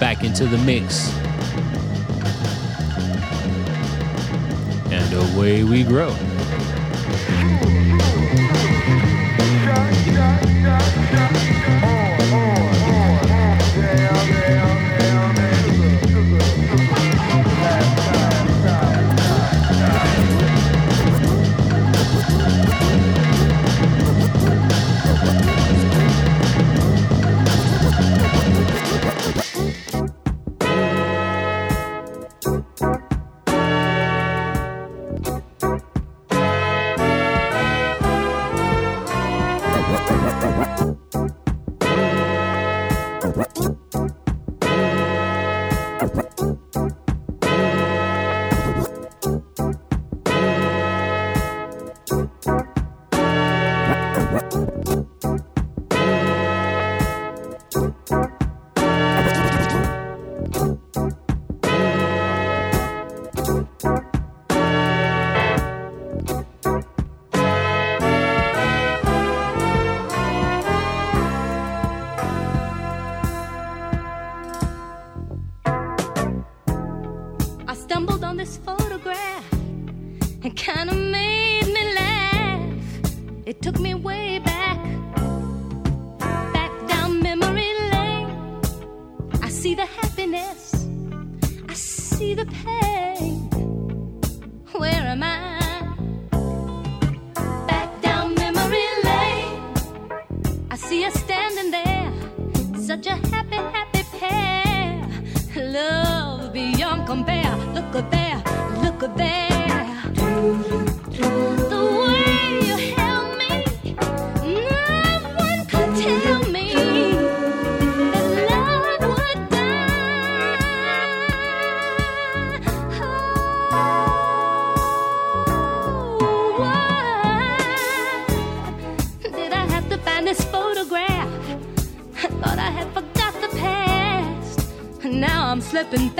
Back into the mix. And away we grow. Thank you. Look there, look there. Slipping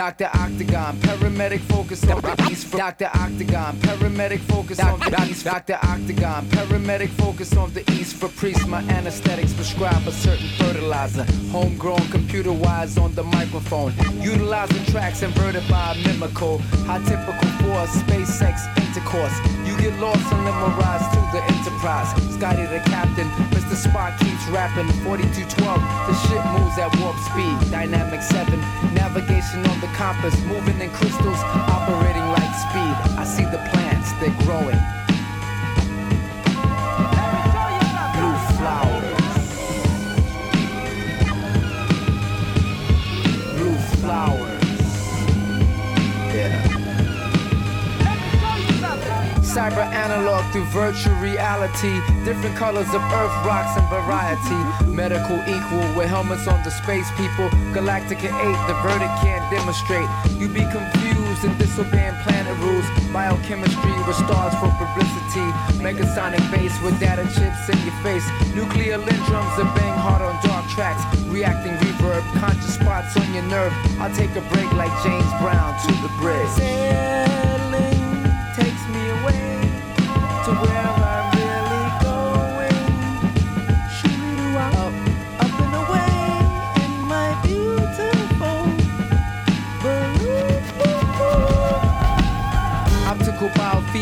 Dr. Octagon, paramedic focus on the east. Dr. Octagon, paramedic focus on the east. Dr. Octagon, paramedic focus on the east. For priests, my anesthetics prescribe a certain fertilizer. Homegrown, computer wise on the microphone. Utilizing tracks inverted by a mimical. High typical for SpaceX intercourse. You get lost and limerize to the enterprise. Scotty the captain, Mr. Spock keeps rapping. 4212, the ship moves at warp speed. Dynamic 7, on the compass. Moving in crystals, operating like speed. I see the plants, they're growing. Cyber analog through virtual reality. Different colors of earth, rocks, and variety. Medical equal with helmets on the space people. Galactica 8, the verdict can't demonstrate. You be confused and disobeying planet rules. Biochemistry with stars for publicity. Megasonic bass with data chips in your face. Nuclear lindrums that bang hard on dark tracks. Reacting reverb, conscious spots on your nerve. I'll take a break like James Brown to the bridge.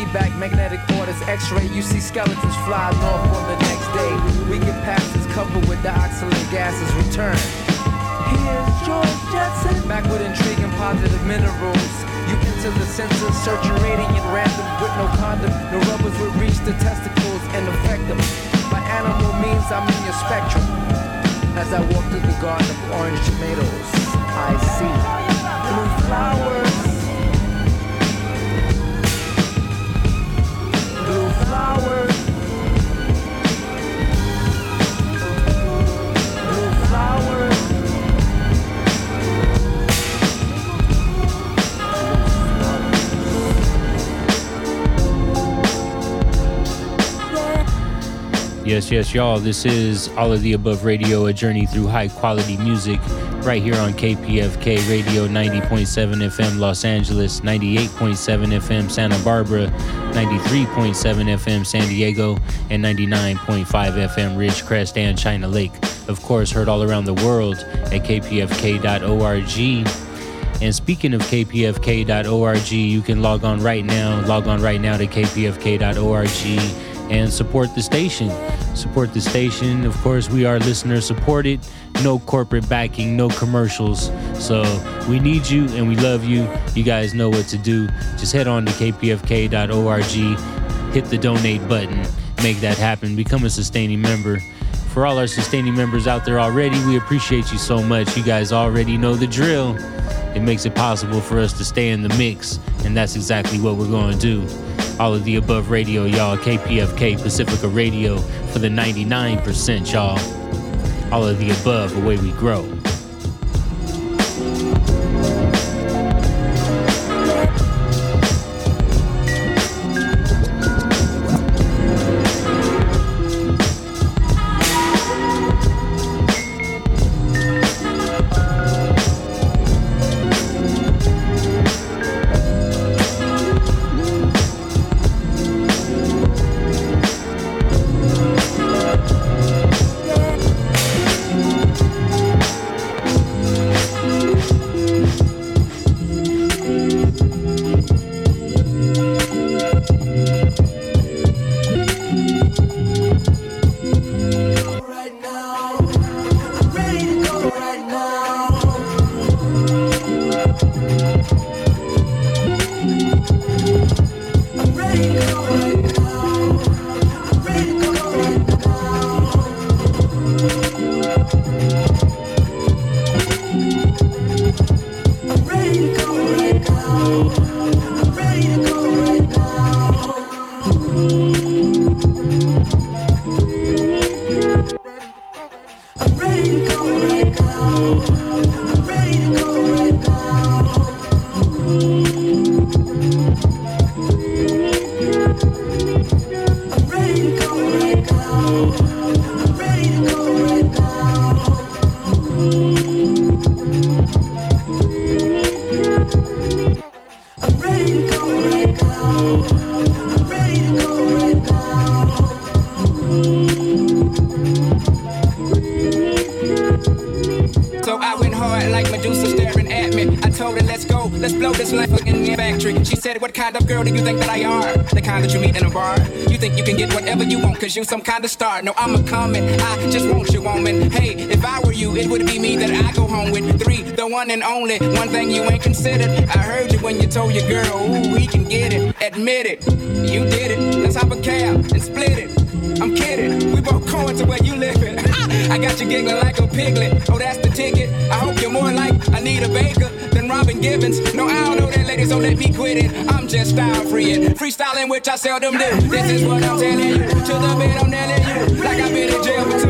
Biofeedback, magnetic orders, X-ray. You see skeletons fly north on the next day. We get past this couple with the oxalate gases return. Here's George Jetson back with intriguing positive minerals. You enter the sensor, searching radiant random with no condom. No rubbers will reach the testicles and affect them. By animal means I'm in your spectrum. As I walk through the garden of orange tomatoes, I see blue flowers. Yes, yes, y'all. This is All of the Above Radio, a journey through high quality music right here on KPFK Radio 90.7 FM Los Angeles, 98.7 FM Santa Barbara, 93.7 FM San Diego, and 99.5 FM Ridgecrest and China Lake. Of course, heard all around the world at kpfk.org. And speaking of kpfk.org, you can log on right now, log on right now to kpfk.org and support the station. Support the station. Of course, we are listener supported. No corporate backing, no commercials. So we need you and we love you. You guys know what to do. Just head on to kpfk.org, hit the donate button, make that happen, become a sustaining member. For all our sustaining members out there already, we appreciate you so much. You guys already know the drill. It makes it possible for us to stay in the mix, and that's exactly what we're going to do. All of the above radio, y'all. KPFK Pacifica Radio for the 99%, y'all. All of the above, the way we grow. you some kind of star. No, I'm a comet. I just want you, woman. Hey, if I were you, it would be me that I go home with. Three, the one and only. One thing you ain't considered. I heard you when you told your girl, ooh, he can get it. Admit it. You did it. Let's hop a cab and split it. I'm kidding. We both going to where you living. <laughs> I got you giggling like a piglet. Oh, that's the ticket. I hope you're more like I need a baker. I'm Robin Gibbons. No, I don't know that lady, so let me quit it. I'm just style freeing, freestyling, which I seldom do. This is what I'm telling you. To the bed, I'm telling you. Like I've been in jail for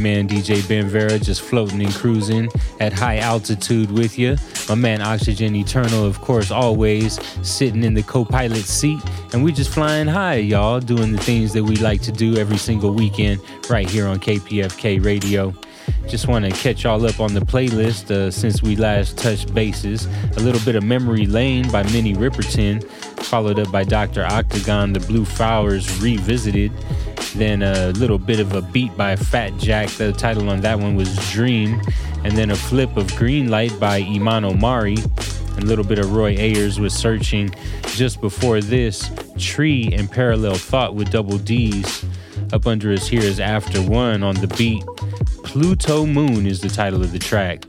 man DJ Ben Vera just floating and cruising at high altitude with you. My man Oxygen Eternal, of course, always sitting in the co pilot seat. And we just flying high, y'all, doing the things that we like to do every single weekend right here on KPFK Radio. Just want to catch y'all up on the playlist uh, since we last touched bases. A little bit of Memory Lane by Minnie Riperton, followed up by Dr. Octagon, The Blue Flowers Revisited. Then a little bit of a beat by Fat Jack. The title on that one was Dream. And then a flip of Green Light by Iman Omari. A little bit of Roy Ayers was Searching. Just before this, Tree and Parallel Thought with Double D's. Up under us here is After One on the beat. Pluto Moon is the title of the track.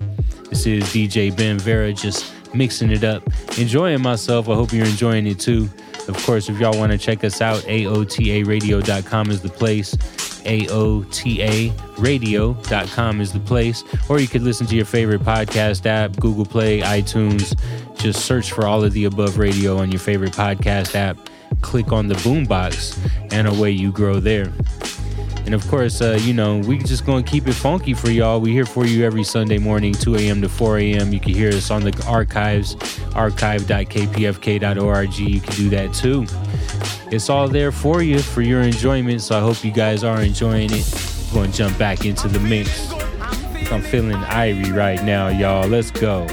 This is DJ Ben Vera just mixing it up. Enjoying myself. I hope you're enjoying it too. Of course, if y'all want to check us out, AOTARadio.com is the place. AOTARadio.com is the place. Or you could listen to your favorite podcast app, Google Play, iTunes. Just search for all of the above radio on your favorite podcast app. Click on the boombox, and away you grow there. And of course, uh, you know, we just gonna keep it funky for y'all. We here for you every Sunday morning, 2 a.m. to 4 a.m. You can hear us on the archives, archive.kpfk.org. You can do that too. It's all there for you for your enjoyment. So I hope you guys are enjoying it. We're gonna jump back into the mix. I'm feeling irie right now, y'all. Let's go.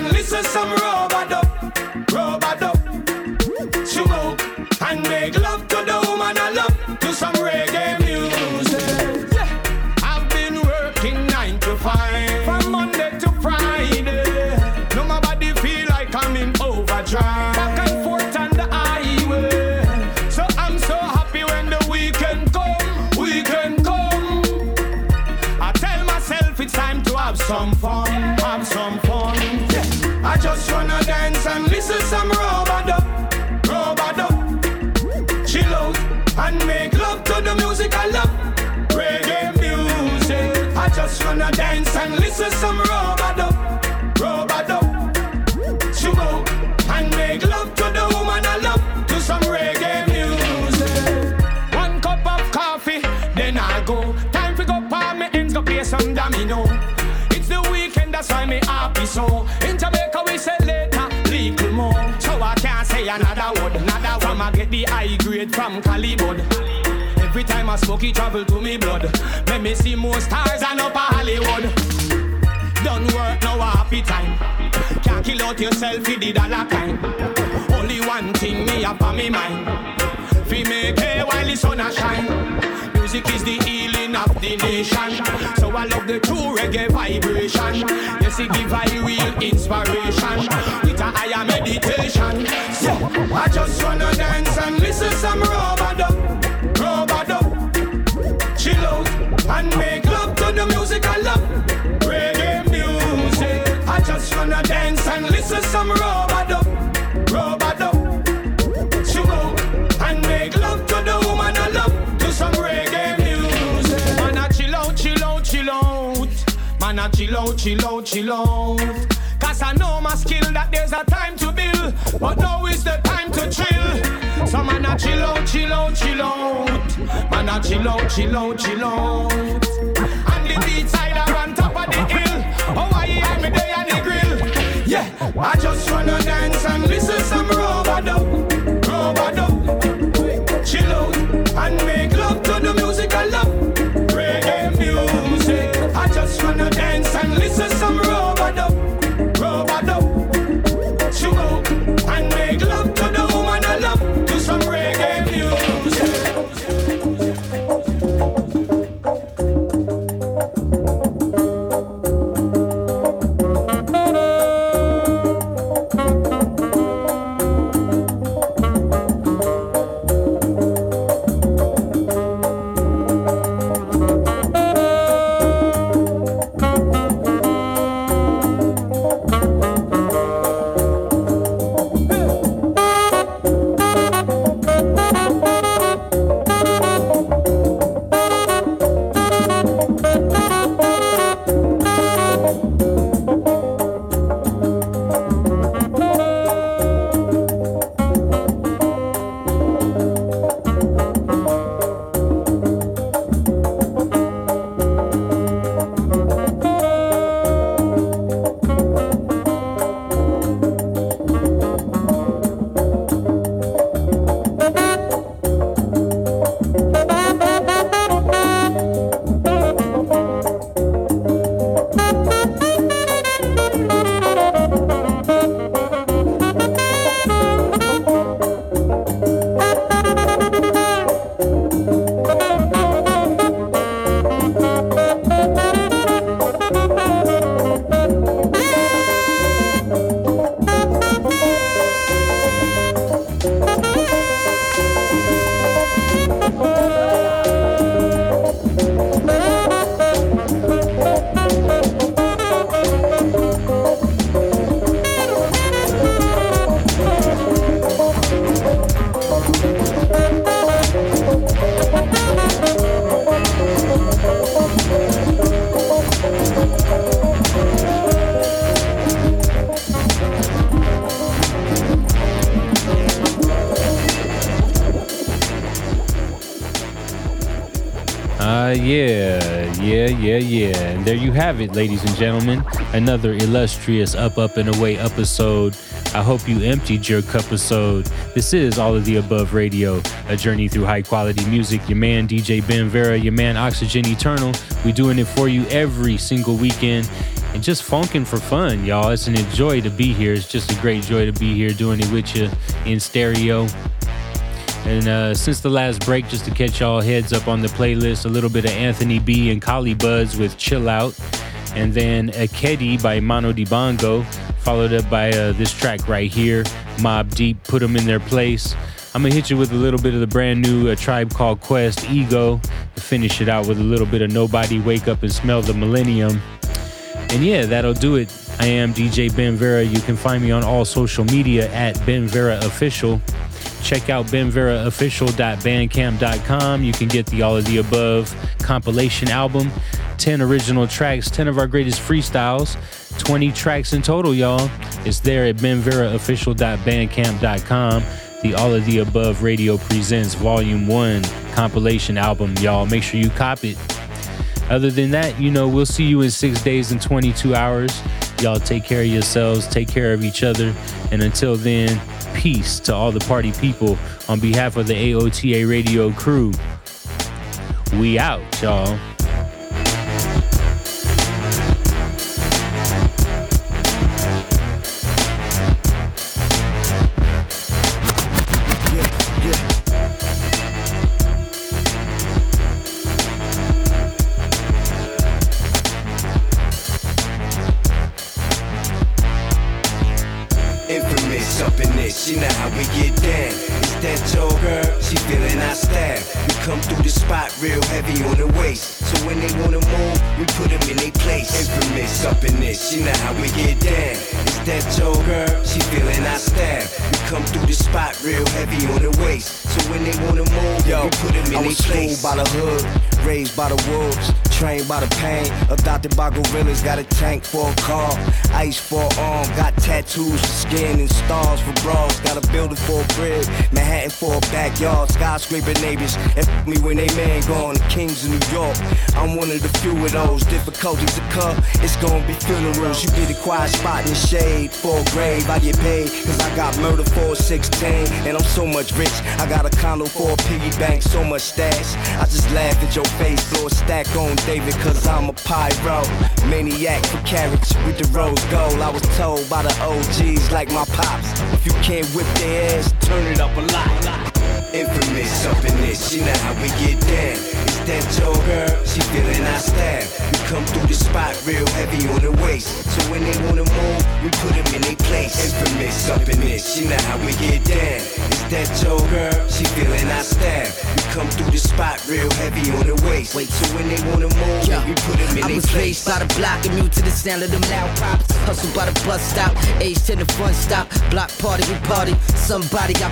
And listen some robado, dance and listen some robado. Robado. Chill out and make love to the woman I love. To some reggae music. One cup of coffee, then I go. Time to go palm my ends, go play some domino. It's the weekend, that's why me happy so. In Jamaica we say later, little more. So I can't say another word, another one. I get the high grade from Calibod. Time I smoke it travel to me blood. Let me see more stars and up a Hollywood. Don't work no happy time. Can't kill out yourself with the dollar kind. Only one thing me up on me mind. Fi make hay while the sun a shine. Music is the healing of the nation. So I love the true reggae vibration. Yes, it give I real inspiration. With a higher meditation. So I just wanna dance and listen some robado. And make love to the music I love. Reggae music. I just wanna dance and listen some robado, robado. Chill out and make love to the woman I love. To some reggae music. Man, I chill out, chill out, chill out. Man, I chill out, chill out, chill out. Cause I know my skill that there's a time to build, but now is the time to chill. So man, a chill out, chill out, chill out. Man, a chill out, chill out, chill out. And the beat side are on top of the hill. Oh, I hear me there on the grill. Yeah, I just wanna dance and listen some robado, you have it, ladies and gentlemen. Another illustrious Up, Up, and Away episode. I hope you emptied your cup episode. This is All of the Above Radio, a journey through high quality music. Your man, DJ Ben Vera, your man, Oxygen Eternal. we doing it for you every single weekend and just funking for fun, y'all. It's an joy to be here. It's just a great joy to be here doing it with you in stereo. And uh, since the last break, just to catch y'all heads up on the playlist, a little bit of Anthony B and Collie Buddz with Chill Out. And then Akedi by Manu Dibango, followed up by uh, this track right here, Mobb Deep, Put Them in their place. I'm gonna hit you with a little bit of the brand new uh, Tribe Called Quest, Ego, to finish it out with a little bit of Nobody Wake Up and Smell the Millennium. And yeah, that'll do it. I am DJ Ben Vera. You can find me on all social media at Ben Vera Official. Check out benveraofficial.bandcamp.com. You can get the All of the Above compilation album, 10 original tracks, 10 of our greatest freestyles, 20 tracks in total, y'all. It's there at benveraofficial.bandcamp.com. The All of the Above Radio Presents Volume 1 compilation album, y'all. Make sure you cop it. Other than that, you know, we'll see you in six days and 22 hours. Y'all take care of yourselves, take care of each other. And until then, peace to all the party people on behalf of the AOTA radio crew. We out, y'all. Adopted by gorillas, got a tank for a car. Ice for a arm, got tattoos for skin and stars for bras. Got a building for a crib, Manhattan for a backyard. Skyscraper neighbors, and f- me when they man gone. The kings of New York, I'm one of the few of those. Difficulties to occur, it's gonna be funerals. You get a quiet spot in the shade for a grave. I get paid, cause I got murder for a 16. And I'm so much rich, I got a condo for a piggy bank, so much stash. I just laugh at your face, blow a stack on David, cause I'm a pyro. Maniac for carrots with the rose gold. I was told by the OGs like my pops. If you can't whip their ass, turn it up a lot. Infamous up in this, you know how we get down. That girl? She feeling our style. We come through the spot real heavy on the waist. So when they wanna move, we put them in their place. Infamous up in this, you know how we get down. Is that girl? She feeling our style. We come through the spot real heavy on the waist. Wait, so when they wanna move, we put them in I their was place. raised by the block, immune to the sound of them loud pops. Hustle by the bus stop, age to the front stop. Block party, we party. Somebody got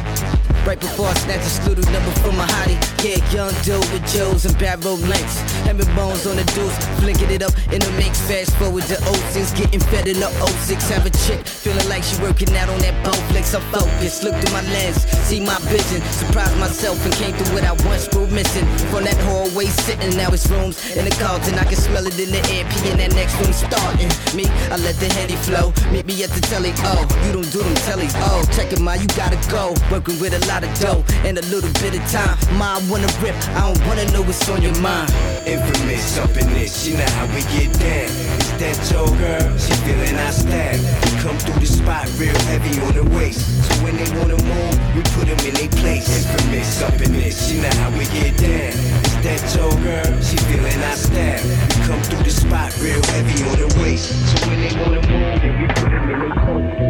right before I snatch a slutty number from my hottie. Yeah, young dude with Joes and road lengths. Having bones on the deuce, flicking it up in the mix. Fast forward to 06, getting fed in the 06. Have a chick feeling like she working out on that Bowflex. I'm focused, look through my lens, see my vision. Surprised myself and came through what I once grew missing. From that hallway sitting, now it's rooms in the Carlton. I can smell it in the air, P in that next room starting. Me, I let the heady flow. Meet me at the telly, oh, you don't do them tellies, oh. Check it, ma, you gotta go. Working with a lot of dough and a little bit of time. Ma, I wanna rip, I don't wanna know what's on your mind. Infamous up in this, you know how we get down. Is that your girl? She feeling our style. We come through the spot real heavy on the waist. So when they wanna move, we put them in their place. Infamous up in this, you know how we get down. Is that your girl? She feeling our style. We come through the spot real heavy on the waist. So when they wanna move, we put them in their place.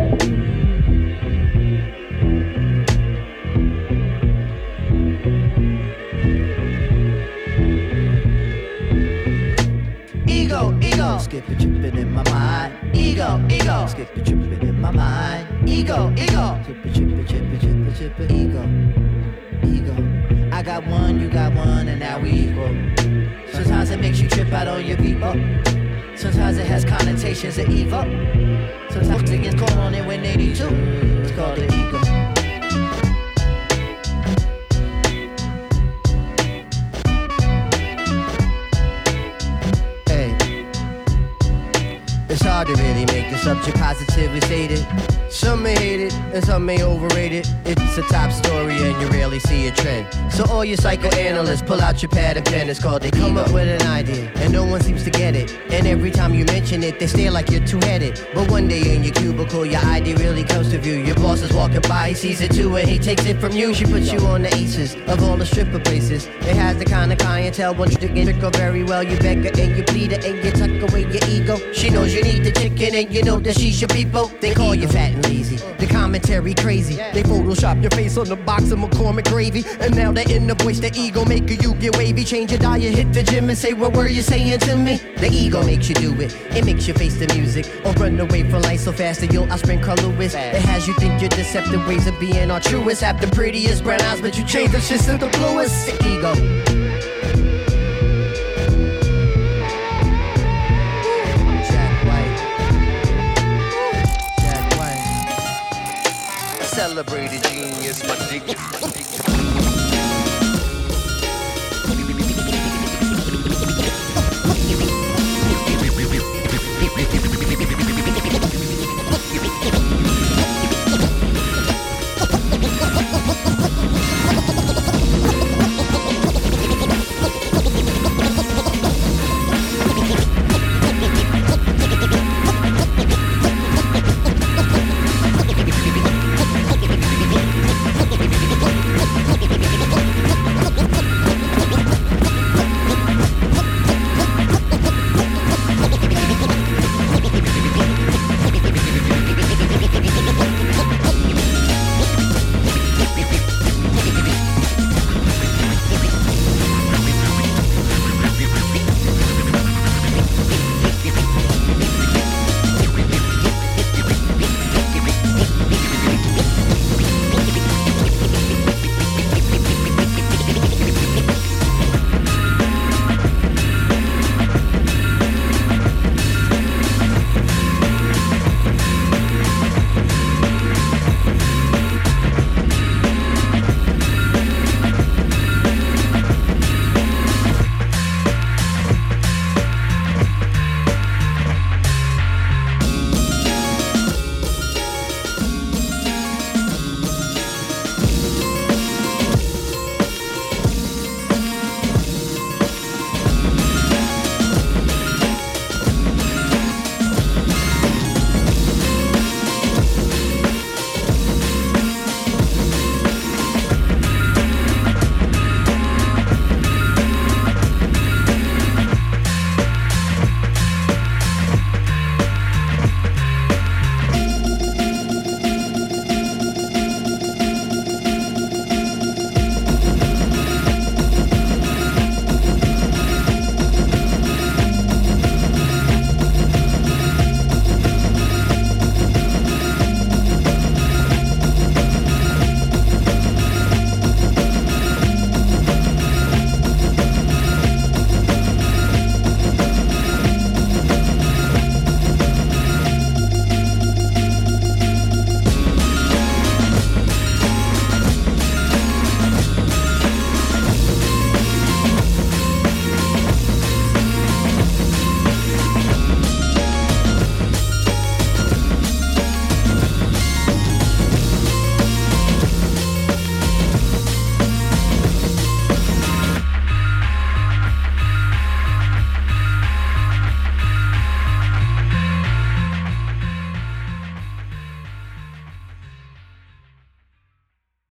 Skip it, tripping in my mind. Ego, ego. Skip it, tripping in my mind. Ego, ego. Skip it, tripping, tripping, tripping, tripping. Ego, ego. I got one, you got one, and now we equal. Sometimes it makes you trip out on your people. Sometimes it has connotations of evil. Sometimes it gets caught on it when they need to. It's called the ego. Hard to really make the subject positively stated. Some may hate it, and some may overrate it. It's a top story, and you rarely see a trend. So all you psychoanalysts, pull out your pad and pen. It's called they come up with an idea, and no one seems to get it. And every time you mention it, they stare like you're two-headed. But one day in your cubicle, your idea really comes to view. Your boss is walking by, he sees it too, and he takes it from you. She puts you on the aces of all the stripper places. It has the kind of clientele, one trick and trick her very well. You beg her and you plead her and you tuck away your ego. She knows you need the chicken and you know that she's your people. They call you fat and lazy. The commentary crazy. They Photoshop your face on the box of McCormick gravy. And now they're in the voice, the ego maker you get wavy. Change your diet, hit the gym and say what were you saying to me? The ego makes you do it. It makes you face the music or run away from life so fast that you'll outspring Carl Lewis. It has you think your deceptive ways of being are truest. Have the prettiest brown eyes, but you change the shit to the bluest. The ego. Celebrated genius, my dick.